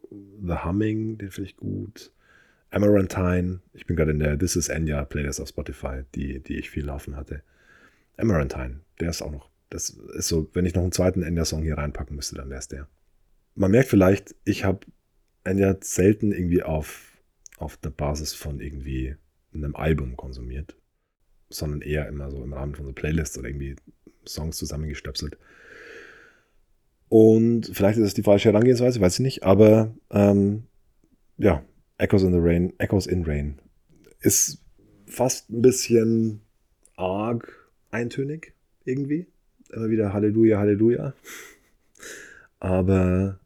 The Humming, den finde ich gut. Amarantine, ich bin gerade in der This is Enya Playlist auf Spotify, die, die ich viel laufen hatte. Amarantine, der ist auch noch. Das ist so, wenn ich noch einen zweiten Enya-Song hier reinpacken müsste, dann wäre es der. Man merkt vielleicht, ich habe Enya selten irgendwie auf auf der Basis von irgendwie einem Album konsumiert, sondern eher immer so im Rahmen von so Playlists oder irgendwie Songs zusammengestöpselt. Und vielleicht ist es die falsche Herangehensweise, weiß ich nicht, aber ähm, ja, Echoes in the Rain, Echoes in Rain ist fast ein bisschen arg eintönig irgendwie. Immer wieder Halleluja, Halleluja. Aber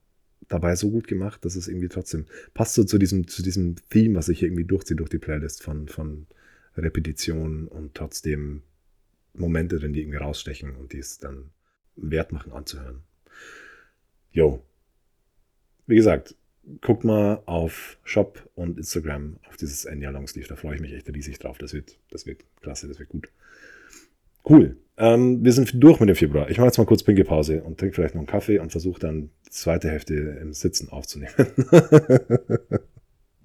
dabei so gut gemacht, dass es irgendwie trotzdem passt so zu diesem, zu diesem Theme, was ich irgendwie durchziehe durch die Playlist von, von Repetition und trotzdem Momente drin, die irgendwie rausstechen und die es dann wert machen anzuhören. Jo. Wie gesagt, guckt mal auf Shop und Instagram auf dieses Enya Longsleeve. Da freue ich mich echt riesig drauf. Das wird, das wird klasse, das wird gut. Cool. Ähm, wir sind durch mit dem Februar. Ich mache jetzt mal kurz Pinkelpause und trinke vielleicht noch einen Kaffee und versuche dann die zweite Hälfte im Sitzen aufzunehmen.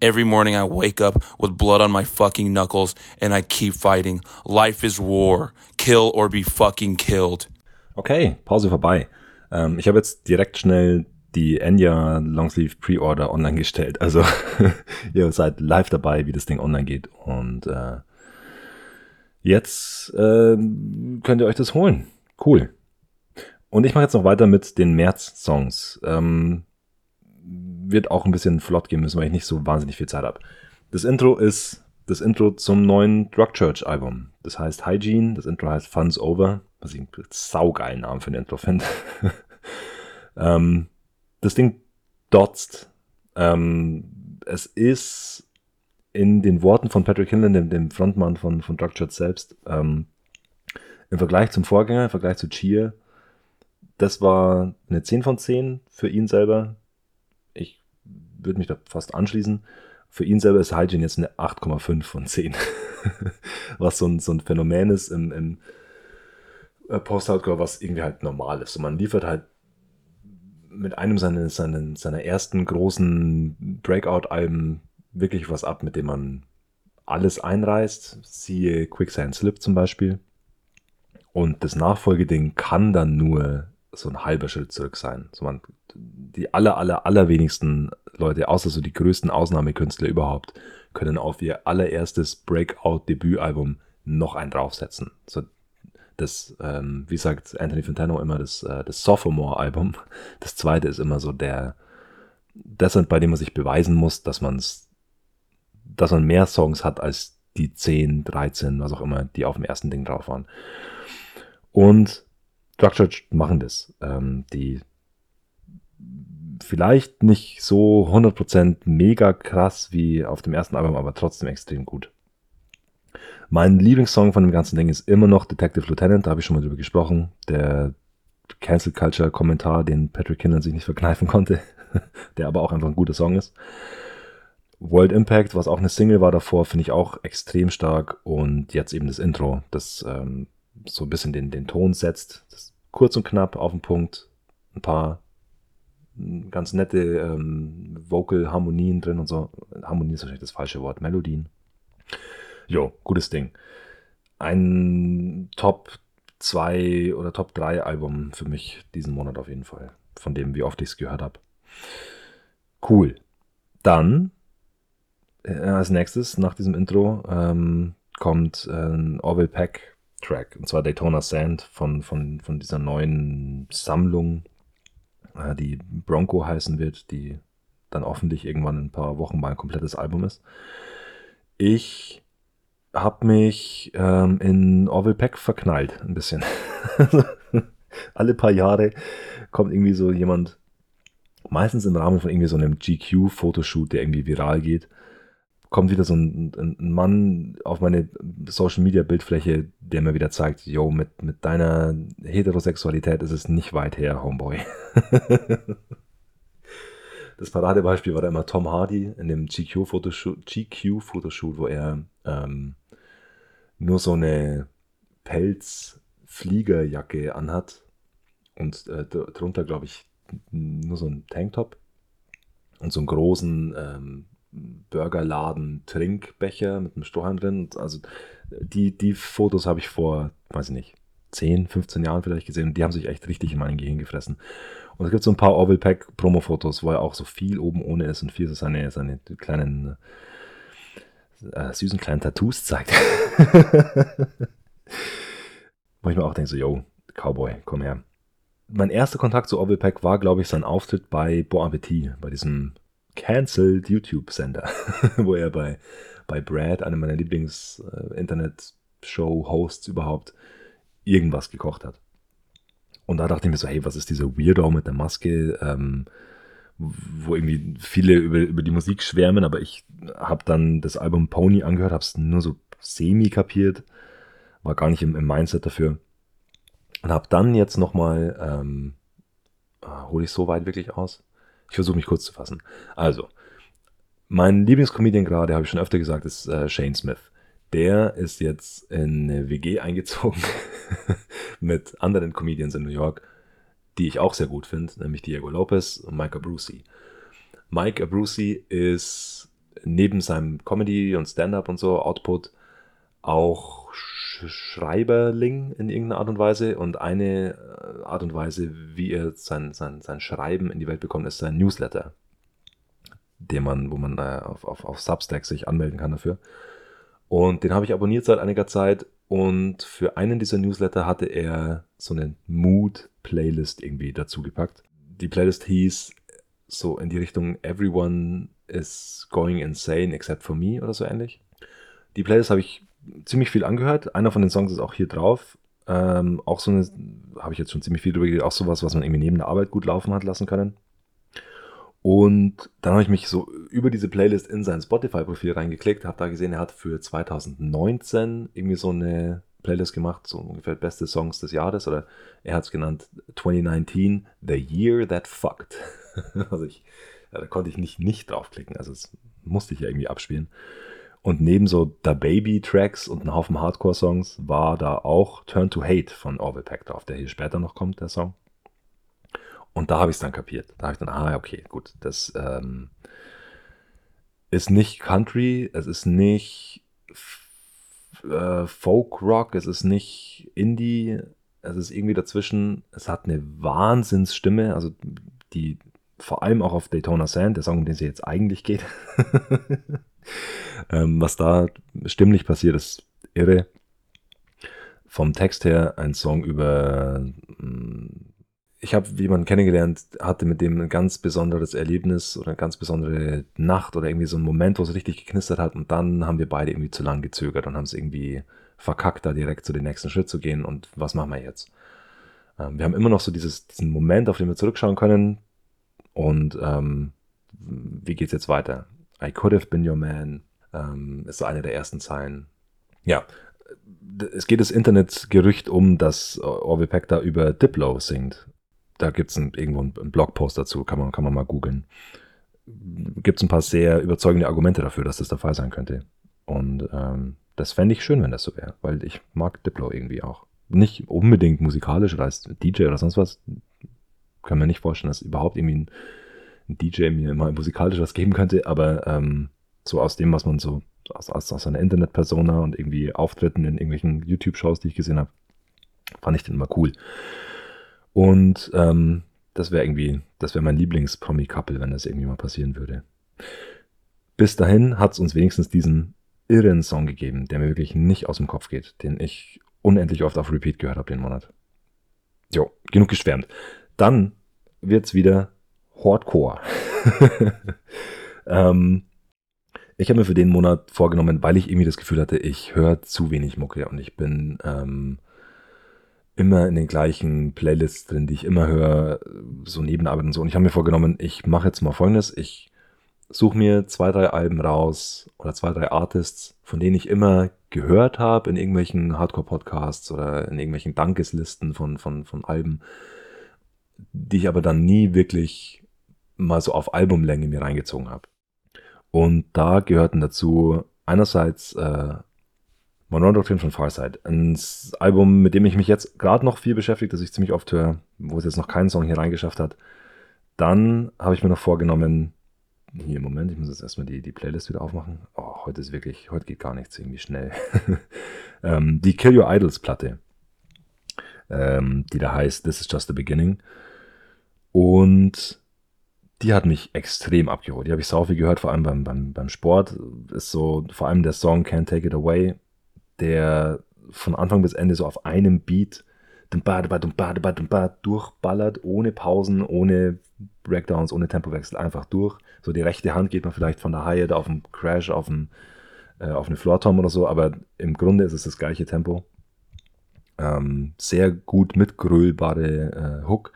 Every morning I wake up with blood on my fucking knuckles and I keep fighting. Life is war. Kill or be fucking killed. Okay, Pause vorbei. Ähm, ich habe jetzt direkt schnell die Enya Longsleeve Pre-Order online gestellt. Also ihr seid live dabei, wie das Ding online geht. Und äh, jetzt äh, könnt ihr euch das holen. Cool. Und ich mache jetzt noch weiter mit den März-Songs. Ähm, wird auch ein bisschen flott gehen müssen, weil ich nicht so wahnsinnig viel Zeit habe. Das Intro ist das Intro zum neuen Drug Church Album. Das heißt Hygiene, das Intro heißt Fun's Over, was ich einen saugeilen Namen für ein Intro finde. ähm, das Ding dotzt. Ähm, es ist in den Worten von Patrick Hinlan, dem, dem Frontmann von, von Drug Church selbst, ähm, im Vergleich zum Vorgänger, im Vergleich zu Cheer, das war eine 10 von 10 für ihn selber. Ich würde mich da fast anschließen. Für ihn selber ist Hygiene jetzt eine 8,5 von 10. was so ein, so ein Phänomen ist im, im äh, Post-Hardcore, was irgendwie halt normal ist. Und man liefert halt mit einem seiner, seiner, seiner ersten großen Breakout-Alben wirklich was ab, mit dem man alles einreißt. Siehe Quicksand Slip zum Beispiel. Und das Nachfolgeding kann dann nur so ein halber Schritt zurück sein. So man, die aller, aller, allerwenigsten Leute, außer so die größten Ausnahmekünstler überhaupt, können auf ihr allererstes Breakout-Debütalbum noch einen draufsetzen. So das, ähm, wie sagt Anthony Fantano immer, das, äh, das Sophomore-Album. Das zweite ist immer so der, das sind, bei dem man sich beweisen muss, dass man dass man mehr Songs hat als die 10, 13, was auch immer, die auf dem ersten Ding drauf waren. Und Structured machen das. Ähm, die vielleicht nicht so 100% mega krass wie auf dem ersten Album, aber trotzdem extrem gut. Mein Lieblingssong von dem ganzen Ding ist immer noch Detective Lieutenant, da habe ich schon mal drüber gesprochen. Der Cancel Culture Kommentar, den Patrick Kinlan sich nicht verkneifen konnte, der aber auch einfach ein guter Song ist. World Impact, was auch eine Single war davor, finde ich auch extrem stark. Und jetzt eben das Intro, das ähm, so ein bisschen den, den Ton setzt. Kurz und knapp auf den Punkt. Ein paar ganz nette ähm, Vocal-Harmonien drin und so. Harmonie ist wahrscheinlich das falsche Wort. Melodien. Jo, gutes Ding. Ein Top 2 oder Top 3 Album für mich diesen Monat auf jeden Fall. Von dem, wie oft ich es gehört habe. Cool. Dann äh, als nächstes, nach diesem Intro, ähm, kommt äh, ein Orville Peck Track. Und zwar Daytona Sand von, von, von dieser neuen Sammlung, äh, die Bronco heißen wird, die dann hoffentlich irgendwann in ein paar Wochen mal ein komplettes Album ist. Ich habe mich ähm, in Orville Peck verknallt, ein bisschen. Alle paar Jahre kommt irgendwie so jemand, meistens im Rahmen von irgendwie so einem GQ-Fotoshoot, der irgendwie viral geht, kommt wieder so ein, ein, Mann auf meine Social Media Bildfläche, der mir wieder zeigt, yo, mit, mit deiner Heterosexualität ist es nicht weit her, Homeboy. das Paradebeispiel war da immer Tom Hardy in dem GQ-Fotoshoot, GQ -Fotoshoot, wo er ähm, nur so eine Pelzfliegerjacke anhat und äh, drunter, glaube ich, nur so ein Tanktop und so einen großen ähm, Burgerladen Trinkbecher mit einem Strohhalm drin. Also die, die Fotos habe ich vor, weiß ich nicht, 10, 15 Jahren vielleicht gesehen und die haben sich echt richtig in mein Gehirn gefressen. Und es gibt so ein paar Orville Pack Promo-Fotos, wo er auch so viel oben ohne ist und viel so seine, seine kleinen äh, süßen kleinen Tattoos zeigt. wo ich mir auch denke, so, yo, Cowboy, komm her. Mein erster Kontakt zu Orville Pack war, glaube ich, sein Auftritt bei Bon Appetit, bei diesem Cancelled YouTube-Sender, wo er bei, bei Brad, einem meiner Lieblings-Internet-Show-Hosts überhaupt, irgendwas gekocht hat. Und da dachte ich mir so, hey, was ist dieser Weirdo mit der Maske, ähm, wo irgendwie viele über, über die Musik schwärmen, aber ich habe dann das Album Pony angehört, habe es nur so semi kapiert, war gar nicht im, im Mindset dafür und habe dann jetzt nochmal, ähm, ah, hole ich so weit wirklich aus? Ich versuche mich kurz zu fassen. Also, mein Lieblingscomedian gerade, habe ich schon öfter gesagt, ist äh, Shane Smith. Der ist jetzt in eine WG eingezogen mit anderen Comedians in New York, die ich auch sehr gut finde, nämlich Diego Lopez und Mike Abruzzi. Mike Abruzzi ist neben seinem Comedy und Stand-up und so Output auch Schreiberling in irgendeiner Art und Weise. Und eine äh, Art und Weise, wie er sein, sein, sein Schreiben in die Welt bekommt, ist sein Newsletter, den man, wo man äh, auf, auf, auf Substack sich anmelden kann dafür. Und den habe ich abonniert seit einiger Zeit. Und für einen dieser Newsletter hatte er so eine Mood-Playlist irgendwie dazu gepackt. Die Playlist hieß so in die Richtung Everyone is going insane except for me oder so ähnlich. Die Playlist habe ich ziemlich viel angehört. Einer von den Songs ist auch hier drauf. Ähm, auch so eine, habe ich jetzt schon ziemlich viel drüber geredet, auch sowas, was man irgendwie neben der Arbeit gut laufen hat lassen können. Und dann habe ich mich so über diese Playlist in sein Spotify-Profil reingeklickt, habe da gesehen, er hat für 2019 irgendwie so eine Playlist gemacht, so ungefähr beste Songs des Jahres, oder er hat es genannt 2019, The Year That Fucked. also ich, ja, da konnte ich nicht nicht draufklicken, also das musste ich ja irgendwie abspielen. Und neben so Da Baby Tracks und einem Haufen Hardcore-Songs war da auch Turn to Hate von Orville Peck drauf, der hier später noch kommt, der Song. Und da habe ich es dann kapiert. Da habe ich dann, ah, okay, gut, das ähm, ist nicht Country, es ist nicht äh, Folk Rock, es ist nicht Indie, es ist irgendwie dazwischen. Es hat eine Wahnsinnsstimme, also die vor allem auch auf Daytona Sand, der Song, um den es jetzt eigentlich geht. ähm, was da stimmlich passiert, ist irre. Vom Text her ein Song über. Mm, ich habe jemanden kennengelernt, hatte mit dem ein ganz besonderes Erlebnis oder eine ganz besondere Nacht oder irgendwie so ein Moment, wo es richtig geknistert hat und dann haben wir beide irgendwie zu lang gezögert und haben es irgendwie verkackt, da direkt zu den nächsten Schritt zu gehen und was machen wir jetzt? Ähm, wir haben immer noch so dieses, diesen Moment, auf den wir zurückschauen können und ähm, wie geht's jetzt weiter? I could have been your man, ähm, ist eine der ersten Zeilen. Ja, es geht das Internetgerücht um, dass Orville Peck da über Diplo singt. Da gibt es irgendwo einen Blogpost dazu, kann man, kann man mal googeln. Gibt es ein paar sehr überzeugende Argumente dafür, dass das der Fall sein könnte. Und ähm, das fände ich schön, wenn das so wäre, weil ich mag Diplo irgendwie auch. Nicht unbedingt musikalisch oder als DJ oder sonst was. Kann mir nicht vorstellen, dass überhaupt irgendwie ein ein DJ mir mal musikalisch was geben könnte, aber ähm, so aus dem, was man so aus, aus, aus einer Internetpersona und irgendwie Auftritten in irgendwelchen YouTube-Shows, die ich gesehen habe, fand ich den immer cool. Und ähm, das wäre irgendwie, das wäre mein Lieblings-Promi-Couple, wenn das irgendwie mal passieren würde. Bis dahin hat es uns wenigstens diesen irren Song gegeben, der mir wirklich nicht aus dem Kopf geht, den ich unendlich oft auf Repeat gehört habe den Monat. Jo, genug geschwärmt. Dann wird es wieder Hardcore. ähm, ich habe mir für den Monat vorgenommen, weil ich irgendwie das Gefühl hatte, ich höre zu wenig Mucke und ich bin ähm, immer in den gleichen Playlists drin, die ich immer höre, so Nebenarbeit und so. Und ich habe mir vorgenommen, ich mache jetzt mal folgendes. Ich suche mir zwei, drei Alben raus oder zwei, drei Artists, von denen ich immer gehört habe in irgendwelchen Hardcore-Podcasts oder in irgendwelchen Dankeslisten von, von, von Alben, die ich aber dann nie wirklich mal so auf Albumlänge mir reingezogen habe. Und da gehörten dazu einerseits äh, Monroe Doctrine von Farside, ein Album, mit dem ich mich jetzt gerade noch viel beschäftige, das ich ziemlich oft höre, wo es jetzt noch keinen Song hier reingeschafft hat. Dann habe ich mir noch vorgenommen, hier Moment, ich muss jetzt erstmal die, die Playlist wieder aufmachen. Oh, heute ist wirklich, heute geht gar nichts irgendwie schnell. ähm, die Kill Your Idols Platte, ähm, die da heißt This is Just the Beginning. Und die hat mich extrem abgeholt. Die habe ich sau viel gehört, vor allem beim, beim, beim Sport. Ist so, vor allem der Song Can't Take It Away, der von Anfang bis Ende so auf einem Beat durchballert, ohne Pausen, ohne Breakdowns, ohne Tempowechsel, einfach durch. So die rechte Hand geht man vielleicht von der Haie auf einen Crash, auf, einen, äh, auf eine Floor Tom oder so, aber im Grunde ist es das gleiche Tempo. Ähm, sehr gut mitgrölbare äh, Hook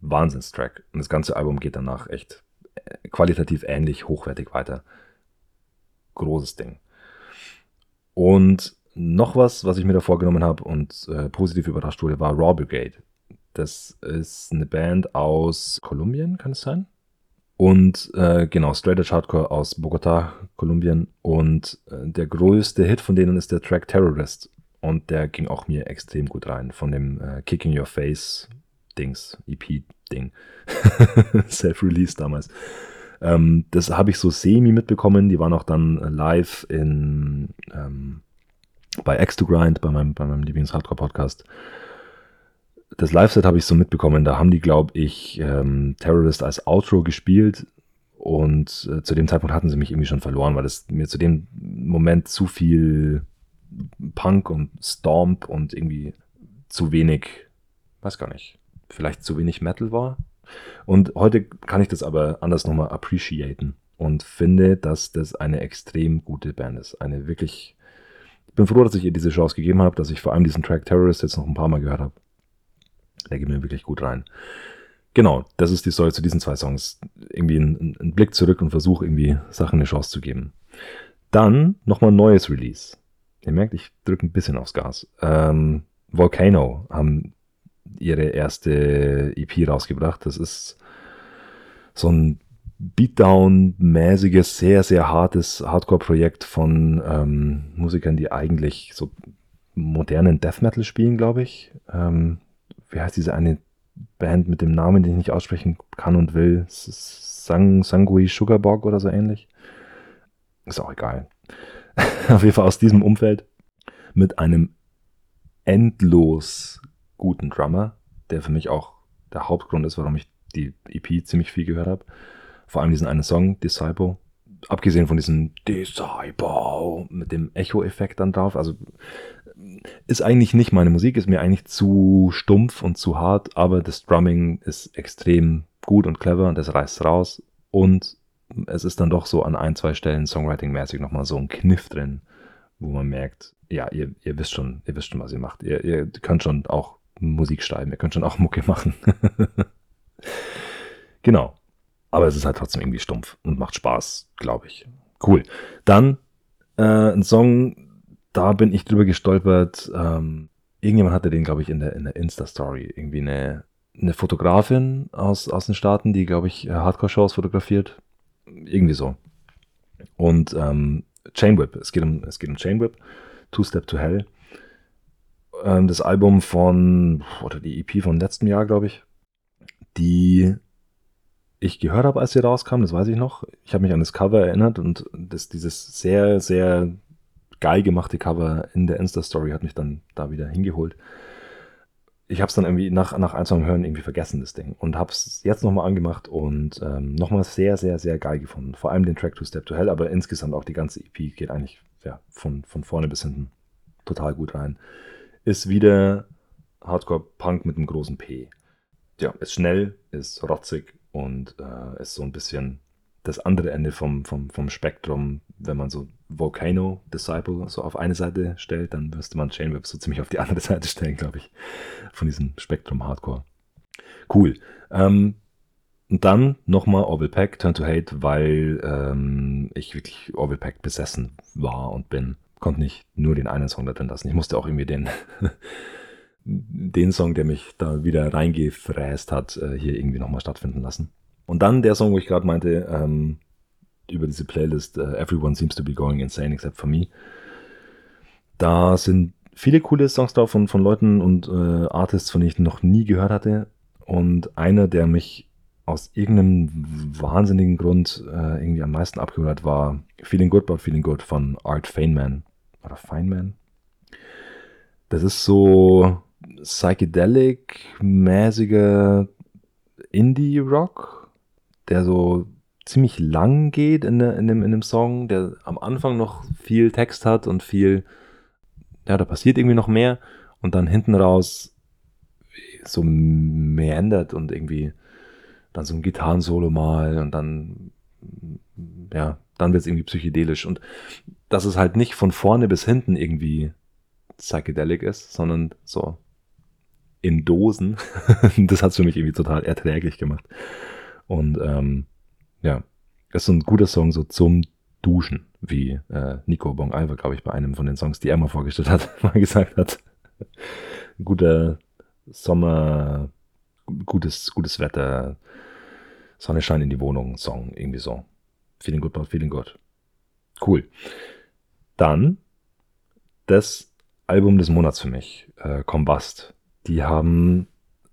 Wahnsinnstrack. Und das ganze Album geht danach echt äh, qualitativ ähnlich, hochwertig weiter. Großes Ding. Und noch was, was ich mir da vorgenommen habe und äh, positiv überrascht wurde, war Raw Brigade. Das ist eine Band aus Kolumbien, kann es sein? Und äh, genau, Straight Edge Hardcore aus Bogota, Kolumbien. Und äh, der größte Hit von denen ist der Track Terrorist. Und der ging auch mir extrem gut rein. Von dem äh, Kicking Your Face Dings, EP-Ding. Self-Release damals. Ähm, das habe ich so semi mitbekommen. Die waren auch dann live in ähm, bei X to Grind, bei meinem, bei meinem Lieblings-Hardcore-Podcast. Das Live-Set habe ich so mitbekommen. Da haben die, glaube ich, ähm, Terrorist als Outro gespielt. Und äh, zu dem Zeitpunkt hatten sie mich irgendwie schon verloren, weil es mir zu dem Moment zu viel Punk und Stomp und irgendwie zu wenig, weiß gar nicht, vielleicht zu wenig Metal war. Und heute kann ich das aber anders nochmal appreciaten und finde, dass das eine extrem gute Band ist. Eine wirklich. Bin froh, dass ich ihr diese Chance gegeben habe, dass ich vor allem diesen Track Terrorist jetzt noch ein paar Mal gehört habe. Der geht mir wirklich gut rein. Genau, das ist die Story zu diesen zwei Songs. Irgendwie einen Blick zurück und versuche irgendwie Sachen eine Chance zu geben. Dann nochmal ein neues Release. Ihr merkt, ich drücke ein bisschen aufs Gas. Ähm, Volcano haben ihre erste EP rausgebracht. Das ist so ein Beatdown-mäßiges, sehr, sehr hartes Hardcore-Projekt von ähm, Musikern, die eigentlich so modernen Death Metal spielen, glaube ich. Ähm, wie heißt diese eine Band mit dem Namen, den ich nicht aussprechen kann und will? Sang, Sangui Sugarbog oder so ähnlich. Ist auch egal. Auf jeden Fall aus diesem Umfeld mit einem endlos guten Drummer, der für mich auch der Hauptgrund ist, warum ich die EP ziemlich viel gehört habe. Vor allem diesen einen Song, Disciple. Abgesehen von diesem Disciple mit dem Echo-Effekt dann drauf. Also ist eigentlich nicht meine Musik, ist mir eigentlich zu stumpf und zu hart, aber das Drumming ist extrem gut und clever und das reißt raus. Und es ist dann doch so an ein, zwei Stellen Songwriting-mäßig nochmal so ein Kniff drin, wo man merkt, ja, ihr, ihr wisst schon, ihr wisst schon, was ihr macht. Ihr, ihr könnt schon auch Musik schreiben, ihr könnt schon auch Mucke machen. genau. Aber es ist halt trotzdem irgendwie stumpf und macht Spaß, glaube ich. Cool. Dann äh, ein Song, da bin ich drüber gestolpert. Ähm, irgendjemand hatte den, glaube ich, in der, in der Insta-Story. Irgendwie eine, eine Fotografin aus, aus den Staaten, die, glaube ich, Hardcore-Shows fotografiert. Irgendwie so. Und ähm, Chainwhip. Es geht um, es geht um Chainwhip. Two Step to Hell. Ähm, das Album von, oder die EP von letztem Jahr, glaube ich, die ich gehört habe, als sie rauskam, das weiß ich noch. Ich habe mich an das Cover erinnert und das, dieses sehr, sehr geil gemachte Cover in der Insta-Story hat mich dann da wieder hingeholt. Ich habe es dann irgendwie nach, nach ein, zwei Hören irgendwie vergessen, das Ding. Und habe es jetzt nochmal angemacht und ähm, nochmal sehr, sehr, sehr geil gefunden. Vor allem den Track To Step to Hell, aber insgesamt auch die ganze EP geht eigentlich ja, von, von vorne bis hinten total gut rein ist wieder Hardcore-Punk mit einem großen P. Ja, ist schnell, ist rotzig und äh, ist so ein bisschen das andere Ende vom, vom, vom Spektrum. Wenn man so Volcano Disciple so auf eine Seite stellt, dann müsste man Chainweb so ziemlich auf die andere Seite stellen, glaube ich, von diesem Spektrum Hardcore. Cool. Ähm, und dann nochmal Orville Peck, Turn to Hate, weil ähm, ich wirklich Orville Peck besessen war und bin konnte nicht nur den einen Song da drin lassen. Ich musste auch irgendwie den, den Song, der mich da wieder reingefräst hat, äh, hier irgendwie nochmal stattfinden lassen. Und dann der Song, wo ich gerade meinte, ähm, über diese Playlist, uh, Everyone Seems to be Going Insane Except for Me. Da sind viele coole Songs drauf von, von Leuten und äh, Artists, von denen ich noch nie gehört hatte. Und einer, der mich aus irgendeinem wahnsinnigen Grund äh, irgendwie am meisten abgeholt hat, war Feeling Good But Feeling Good von Art Feynman oder Feynman. Das ist so psychedelic-mäßiger Indie-Rock, der so ziemlich lang geht in, in, dem, in dem Song, der am Anfang noch viel Text hat und viel, ja, da passiert irgendwie noch mehr und dann hinten raus so meandert und irgendwie dann so ein Gitarrensolo mal und dann, ja, dann wird es irgendwie psychedelisch. Und dass es halt nicht von vorne bis hinten irgendwie psychedelic ist, sondern so in Dosen. das hat es für mich irgendwie total erträglich gemacht. Und ähm, ja, ist so ein guter Song so zum Duschen, wie äh, Nico Bong Alva, glaube ich, bei einem von den Songs, die er mal vorgestellt hat, mal gesagt hat. guter Sommer, gutes, gutes Wetter, Sonne scheint in die Wohnung Song, irgendwie so. Feeling good about feeling good. Cool. Dann das Album des Monats für mich, äh, Combust. Die haben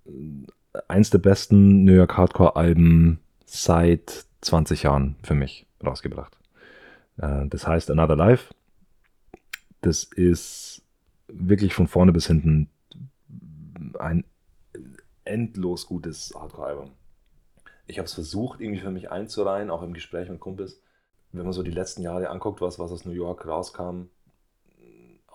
äh, eins der besten New York Hardcore-Alben seit 20 Jahren für mich rausgebracht. Äh, das heißt Another Life. Das ist wirklich von vorne bis hinten ein endlos gutes Hardcore-Album. Ich habe es versucht, irgendwie für mich einzureihen, auch im Gespräch mit Kumpels. Wenn man so die letzten Jahre anguckt, was, was aus New York rauskam,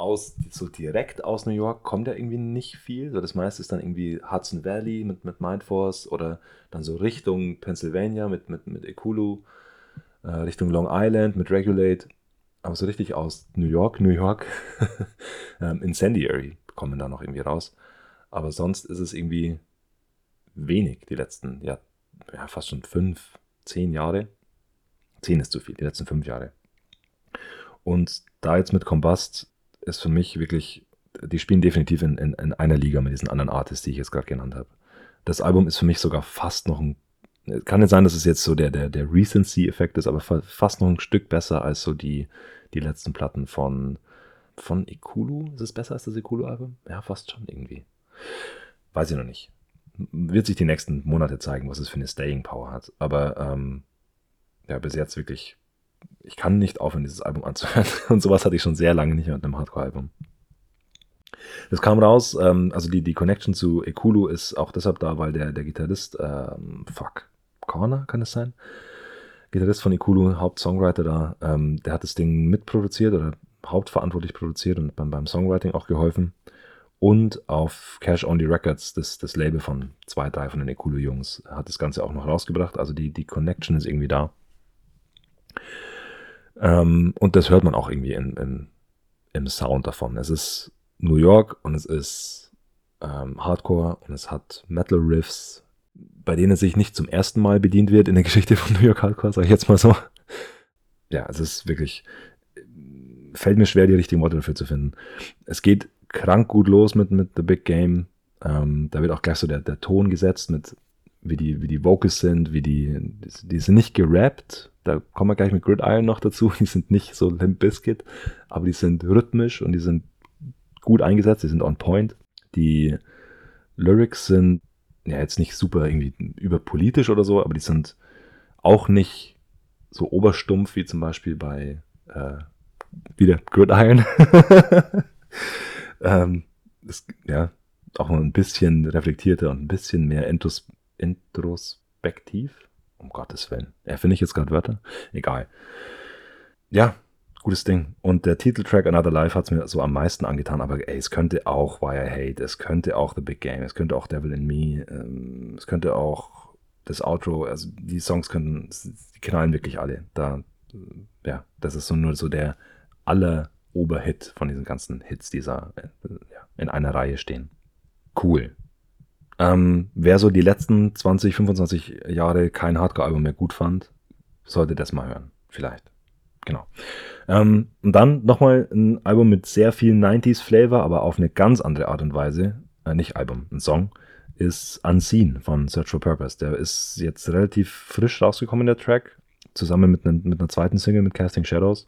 aus, so direkt aus New York kommt ja irgendwie nicht viel. So das meiste ist dann irgendwie Hudson Valley mit, mit Mindforce oder dann so Richtung Pennsylvania mit, mit, mit Ekulu, äh, Richtung Long Island mit Regulate. Aber so richtig aus New York, New York, ähm, Incendiary kommen da noch irgendwie raus. Aber sonst ist es irgendwie wenig die letzten, ja, ja fast schon fünf, zehn Jahre. Zehn ist zu viel, die letzten fünf Jahre. Und da jetzt mit Combust ist für mich wirklich, die spielen definitiv in, in, in einer Liga mit diesen anderen Artists, die ich jetzt gerade genannt habe. Das Album ist für mich sogar fast noch ein, kann nicht sein, dass es jetzt so der, der, der Recency-Effekt ist, aber fast noch ein Stück besser als so die, die letzten Platten von, von Ikulu. Ist es besser als das Ikulu-Album? Ja, fast schon irgendwie. Weiß ich noch nicht. Wird sich die nächsten Monate zeigen, was es für eine Staying Power hat. Aber ähm, ja, bis jetzt wirklich ich kann nicht aufhören, dieses Album anzuhören. Und sowas hatte ich schon sehr lange nicht mehr mit einem Hardcore-Album. Das kam raus, ähm, also die, die Connection zu Ekulu ist auch deshalb da, weil der, der Gitarrist, ähm, fuck, Corner kann es sein? Gitarrist von Ekulu, Hauptsongwriter da, ähm, der hat das Ding mitproduziert oder hauptverantwortlich produziert und beim, beim Songwriting auch geholfen. Und auf Cash Only Records, das, das Label von zwei, drei von den Ekulu-Jungs, hat das Ganze auch noch rausgebracht. Also die, die Connection ist irgendwie da. Ähm, und das hört man auch irgendwie in, in, im Sound davon. Es ist New York und es ist ähm, Hardcore und es hat Metal Riffs, bei denen es sich nicht zum ersten Mal bedient wird in der Geschichte von New York Hardcore, sage ich jetzt mal so. Ja, es ist wirklich, fällt mir schwer, die richtigen Worte dafür zu finden. Es geht krank gut los mit, mit The Big Game. Ähm, da wird auch gleich so der, der Ton gesetzt mit, wie die, wie die Vocals sind, wie die, die sind nicht gerappt, da kommen wir gleich mit Gridiron noch dazu. Die sind nicht so Limp Biscuit, aber die sind rhythmisch und die sind gut eingesetzt, die sind on point. Die Lyrics sind ja jetzt nicht super irgendwie überpolitisch oder so, aber die sind auch nicht so oberstumpf wie zum Beispiel bei äh, wieder Gridiron. ähm, das, ja, auch ein bisschen reflektierter und ein bisschen mehr intros introspektiv um Gottes Willen. Ja, finde ich jetzt gerade Wörter? Egal. Ja, gutes Ding. Und der Titeltrack Another Life hat es mir so am meisten angetan, aber ey, es könnte auch Why I Hate, es könnte auch The Big Game, es könnte auch Devil in Me, ähm, es könnte auch das Outro, also die Songs könnten, die knallen wirklich alle. Da, ja, das ist so nur so der aller Oberhit von diesen ganzen Hits, die äh, ja, in einer Reihe stehen. Cool. Ähm, wer so die letzten 20, 25 Jahre kein Hardcore-Album mehr gut fand, sollte das mal hören. Vielleicht. Genau. Ähm, und dann nochmal ein Album mit sehr viel 90s-Flavor, aber auf eine ganz andere Art und Weise. Äh, nicht Album, ein Song. Ist Unseen von Search for Purpose. Der ist jetzt relativ frisch rausgekommen, der Track. Zusammen mit, ne, mit einer zweiten Single mit Casting Shadows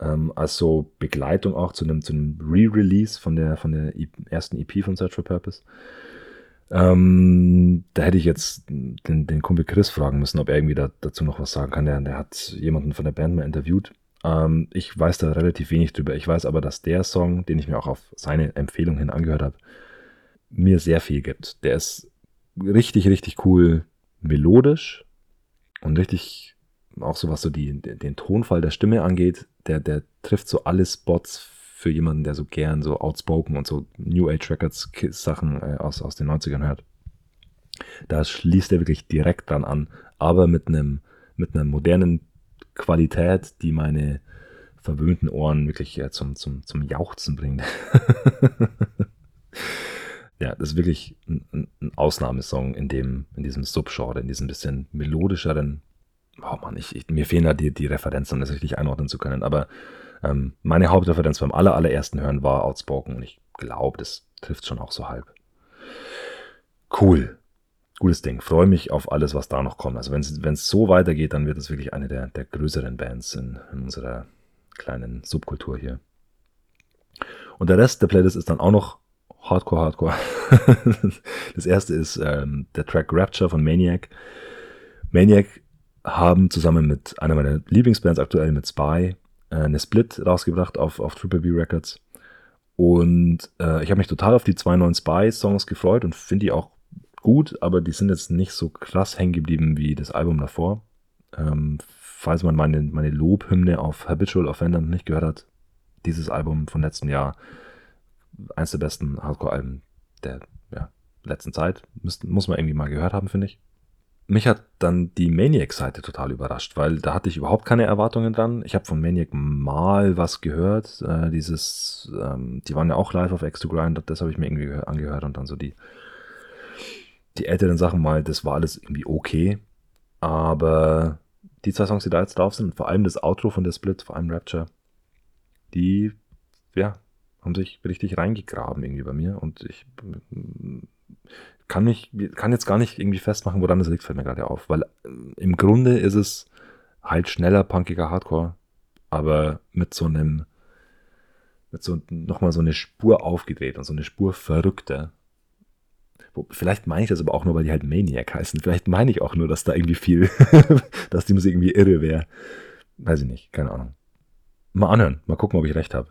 ähm, als so Begleitung auch zu einem, zu einem Re-Release von der, von der e ersten EP von Search for Purpose. Ähm, da hätte ich jetzt den, den Kumpel Chris fragen müssen, ob er irgendwie da, dazu noch was sagen kann. Der, der hat jemanden von der Band mal interviewt. Ähm, ich weiß da relativ wenig drüber. Ich weiß aber, dass der Song, den ich mir auch auf seine Empfehlung hin angehört habe, mir sehr viel gibt. Der ist richtig, richtig cool melodisch und richtig auch so was so die, den Tonfall der Stimme angeht, der, der trifft so alle Spots für jemanden, der so gern so outspoken und so New Age Records Sachen äh, aus, aus den 90ern hört. Da schließt er wirklich direkt dran an, aber mit einem, mit einer modernen Qualität, die meine verwöhnten Ohren wirklich äh, zum, zum, zum Jauchzen bringt. ja, das ist wirklich ein, ein Ausnahmesong in dem, in diesem Subgenre, in diesem bisschen melodischeren, oh Mann, ich, ich, mir fehlen da die, die Referenzen, um das richtig einordnen zu können. Aber ähm, meine Hauptreferenz beim aller, allerersten Hören war Outspoken und ich glaube, das trifft schon auch so halb. Cool. gutes Ding. Freue mich auf alles, was da noch kommt. Also wenn es so weitergeht, dann wird es wirklich eine der, der größeren Bands in, in unserer kleinen Subkultur hier. Und der Rest der Playlist ist dann auch noch Hardcore, Hardcore. das erste ist ähm, der Track Rapture von Maniac. Maniac haben zusammen mit einer meiner Lieblingsbands aktuell mit Spy äh, eine Split rausgebracht auf, auf Triple B Records. Und äh, ich habe mich total auf die zwei neuen Spy-Songs gefreut und finde die auch gut, aber die sind jetzt nicht so krass hängen geblieben wie das Album davor. Ähm, falls man meine, meine Lobhymne auf Habitual Offender nicht gehört hat, dieses Album von letztem Jahr, eins der besten Hardcore-Alben der ja, letzten Zeit, muss, muss man irgendwie mal gehört haben, finde ich mich hat dann die Maniac-Seite total überrascht, weil da hatte ich überhaupt keine Erwartungen dran. Ich habe von Maniac mal was gehört. Äh, dieses, ähm, die waren ja auch live auf X 2 Grind, das habe ich mir irgendwie angehört und dann so die, die älteren Sachen mal, das war alles irgendwie okay. Aber die zwei Songs, die da jetzt drauf sind, vor allem das Outro von der Split, vor allem Rapture, die, ja, haben sich richtig reingegraben irgendwie bei mir und ich kann mich, kann jetzt gar nicht irgendwie festmachen, woran das liegt, fällt mir gerade auf. Weil äh, im Grunde ist es halt schneller, punkiger Hardcore, aber mit so einem, mit so nochmal so eine Spur aufgedreht und so eine Spur verrückter. Vielleicht meine ich das aber auch nur, weil die halt Maniac heißen. Vielleicht meine ich auch nur, dass da irgendwie viel, dass die Musik irgendwie irre wäre. Weiß ich nicht, keine Ahnung. Mal anhören, mal gucken, ob ich recht habe.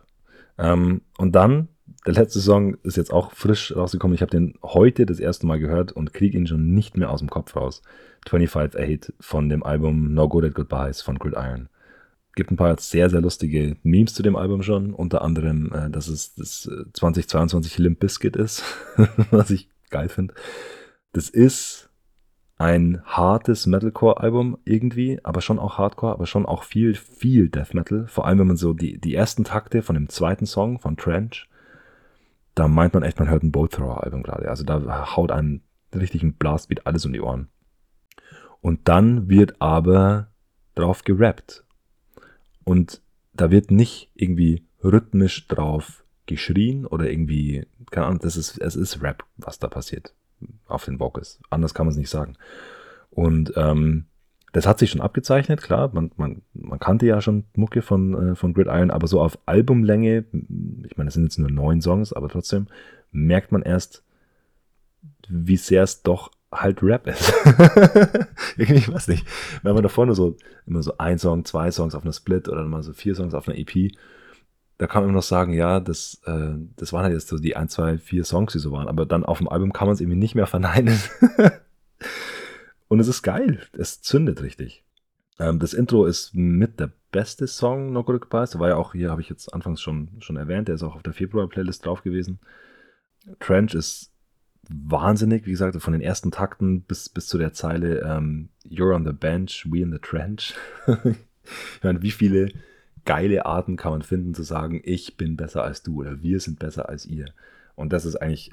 Ähm, und dann der letzte Song ist jetzt auch frisch rausgekommen. Ich habe den heute das erste Mal gehört und kriege ihn schon nicht mehr aus dem Kopf raus. 25-8 von dem Album No Good at Goodbyes von Gridiron. Gibt ein paar sehr, sehr lustige Memes zu dem Album schon. Unter anderem, äh, dass es das 2022 äh, Limp Biscuit ist, was ich geil finde. Das ist ein hartes Metalcore-Album irgendwie, aber schon auch Hardcore, aber schon auch viel, viel Death Metal. Vor allem, wenn man so die, die ersten Takte von dem zweiten Song von Trench da meint man echt, man hört ein Bolt Thrower Album gerade. Also da haut einem richtig ein Blastbeat alles um die Ohren. Und dann wird aber drauf gerappt. Und da wird nicht irgendwie rhythmisch drauf geschrien oder irgendwie, keine Ahnung, das ist, es ist Rap, was da passiert auf den Vocals. Anders kann man es nicht sagen. Und ähm, das hat sich schon abgezeichnet, klar. Man, man, man kannte ja schon Mucke von, äh, von Gridiron, aber so auf Albumlänge, ich meine, es sind jetzt nur neun Songs, aber trotzdem merkt man erst, wie sehr es doch halt Rap ist. ich weiß nicht. Wenn man davor nur so immer so ein Song, zwei Songs auf einer Split oder mal so vier Songs auf einer EP, da kann man immer noch sagen, ja, das, äh, das waren halt jetzt so die ein, zwei, vier Songs, die so waren. Aber dann auf dem Album kann man es irgendwie nicht mehr verneinen. Und es ist geil. Es zündet richtig. Ähm, das Intro ist mit der beste Song No Good Goodbyes. Der war ja auch hier, habe ich jetzt anfangs schon, schon erwähnt. Der ist auch auf der Februar-Playlist drauf gewesen. Trench ist wahnsinnig, wie gesagt, von den ersten Takten bis, bis zu der Zeile ähm, You're on the bench, we in the trench. ich meine, wie viele geile Arten kann man finden zu sagen, ich bin besser als du oder wir sind besser als ihr. Und das ist eigentlich,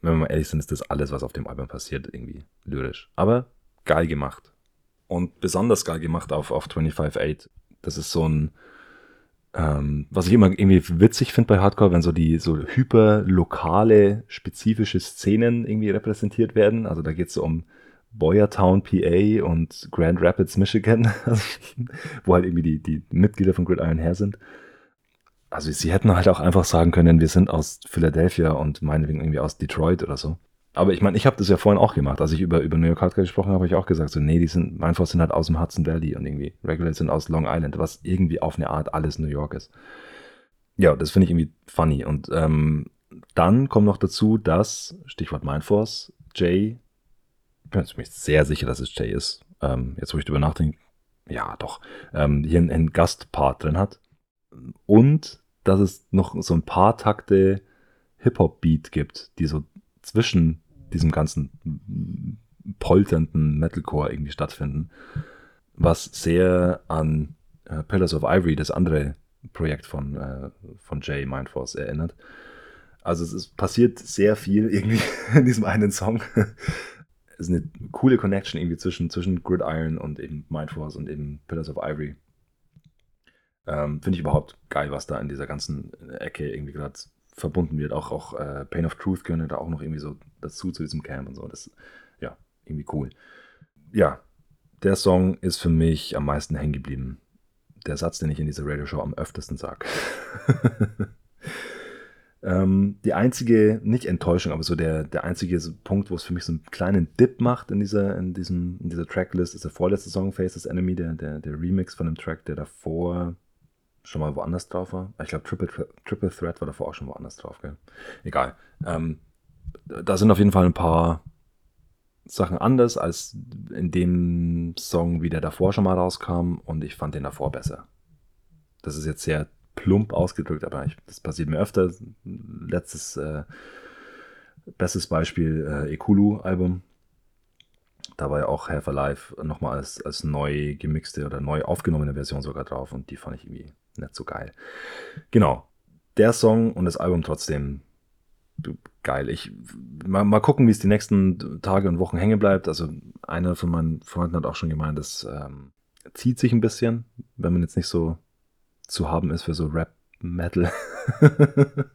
wenn wir mal ehrlich sind, ist das alles, was auf dem Album passiert, irgendwie lyrisch. Aber geil gemacht. Und besonders geil gemacht auf, auf 25-8. Das ist so ein, ähm, was ich immer irgendwie witzig finde bei Hardcore, wenn so die so hyperlokale, spezifische Szenen irgendwie repräsentiert werden. Also da geht es so um Boyertown, PA und Grand Rapids, Michigan, wo halt irgendwie die, die Mitglieder von Gridiron her sind. Also sie hätten halt auch einfach sagen können, wir sind aus Philadelphia und meinetwegen irgendwie aus Detroit oder so. Aber ich meine, ich habe das ja vorhin auch gemacht. Als ich über, über New York Hardcore gesprochen habe, habe ich auch gesagt, so, nee, die sind, Mindforce sind halt aus dem Hudson Valley und irgendwie Regulate sind aus Long Island, was irgendwie auf eine Art alles New York ist. Ja, das finde ich irgendwie funny. Und ähm, dann kommt noch dazu, dass, Stichwort Mindforce, Jay, bin mir sehr sicher, dass es Jay ist, ähm, jetzt wo ich drüber nachdenke, ja, doch, ähm, hier einen, einen Gastpart drin hat. Und dass es noch so ein paar Takte Hip-Hop-Beat gibt, die so zwischen diesem ganzen polternden Metalcore irgendwie stattfinden, was sehr an äh, Pillars of Ivory, das andere Projekt von, äh, von Jay Mindforce erinnert. Also es ist, passiert sehr viel irgendwie in diesem einen Song. Ist eine coole Connection irgendwie zwischen, zwischen Gridiron und eben Mindforce und eben Pillars of Ivory. Ähm, Finde ich überhaupt geil, was da in dieser ganzen Ecke irgendwie gerade verbunden wird. Auch, auch äh, Pain of Truth gehört da auch noch irgendwie so dazu, zu diesem Camp und so. Das, ja, irgendwie cool. Ja, der Song ist für mich am meisten hängen geblieben. Der Satz, den ich in dieser Radioshow am öftesten sage. ähm, die einzige, nicht Enttäuschung, aber so der, der einzige Punkt, wo es für mich so einen kleinen Dip macht in dieser, in diesem, in dieser Tracklist, ist der vorletzte Song, Faces Enemy, der, der, der Remix von dem Track, der davor schon mal woanders drauf war. Ich glaube, Triple, Triple Threat war davor auch schon woanders drauf, gell? Egal. Ähm, da sind auf jeden Fall ein paar Sachen anders als in dem Song, wie der davor schon mal rauskam und ich fand den davor besser. Das ist jetzt sehr plump ausgedrückt, aber ich, das passiert mir öfter. Letztes äh, bestes Beispiel äh, Ekulu-Album. Da war ja auch Half Alive nochmal als, als neu gemixte oder neu aufgenommene Version sogar drauf und die fand ich irgendwie nicht so geil. Genau. Der Song und das Album trotzdem geil. Ich mal, mal gucken, wie es die nächsten Tage und Wochen hängen bleibt. Also einer von meinen Freunden hat auch schon gemeint, das ähm, zieht sich ein bisschen, wenn man jetzt nicht so zu haben ist für so Rap Metal.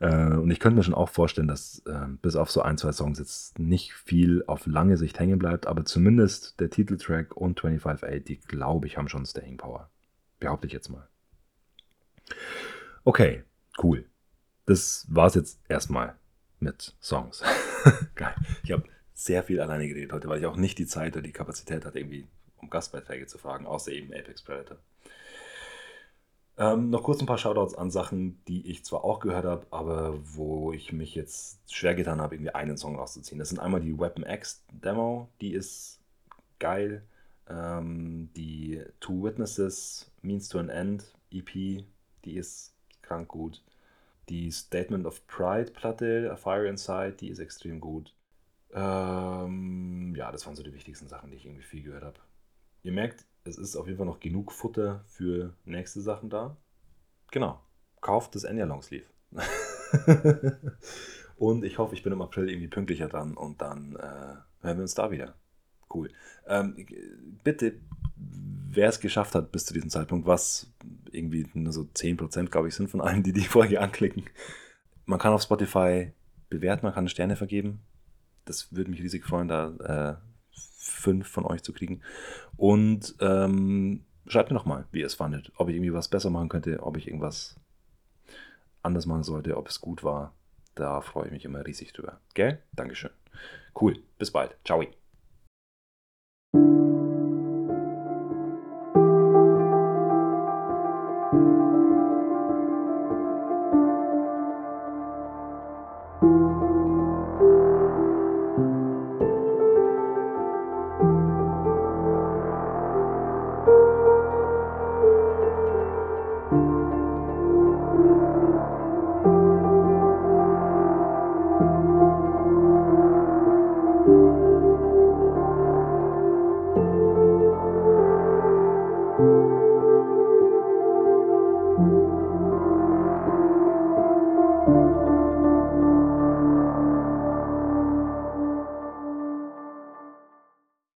äh, und ich könnte mir schon auch vorstellen, dass äh, bis auf so ein, zwei Songs jetzt nicht viel auf lange Sicht hängen bleibt, aber zumindest der Titeltrack und 25A, die glaube ich, haben schon Staying Power. Behaupte ich jetzt mal. Okay, cool das war es jetzt erstmal mit Songs. Geil. Ich habe sehr viel alleine geredet heute, weil ich auch nicht die Zeit oder die Kapazität hatte, irgendwie um Gastbeiträge zu fragen, außer eben Apex Predator. Ähm, noch kurz ein paar Shoutouts an Sachen, die ich zwar auch gehört habe, aber wo ich mich jetzt schwer getan habe, irgendwie einen Song rauszuziehen. Das sind einmal die Weapon X Demo, die ist geil. Ähm, die Two Witnesses Means to an End EP, die ist krank gut. Die Statement of Pride Platte, A Fire Inside, die ist extrem gut. Ähm, ja, das waren so die wichtigsten Sachen, die ich irgendwie viel gehört habe. Ihr merkt, es ist auf jeden Fall noch genug Futter für nächste Sachen da. Genau. Kauft das Enya Longsleeve. und ich hoffe, ich bin im April irgendwie pünktlicher dran und dann äh, hören wir uns da wieder. Cool. Ähm, bitte wer es geschafft hat bis zu diesem Zeitpunkt, was irgendwie nur so 10%, glaube ich, sind von allen, die die Folge anklicken. Man kann auf Spotify bewerten, man kann Sterne vergeben. Das würde mich riesig freuen, da äh, fünf von euch zu kriegen. Und ähm, schreibt mir nochmal, wie ihr es fandet. Ob ich irgendwie was besser machen könnte, ob ich irgendwas anders machen sollte, ob es gut war. Da freue ich mich immer riesig drüber. Gell? Dankeschön. Cool. Bis bald. Ciao.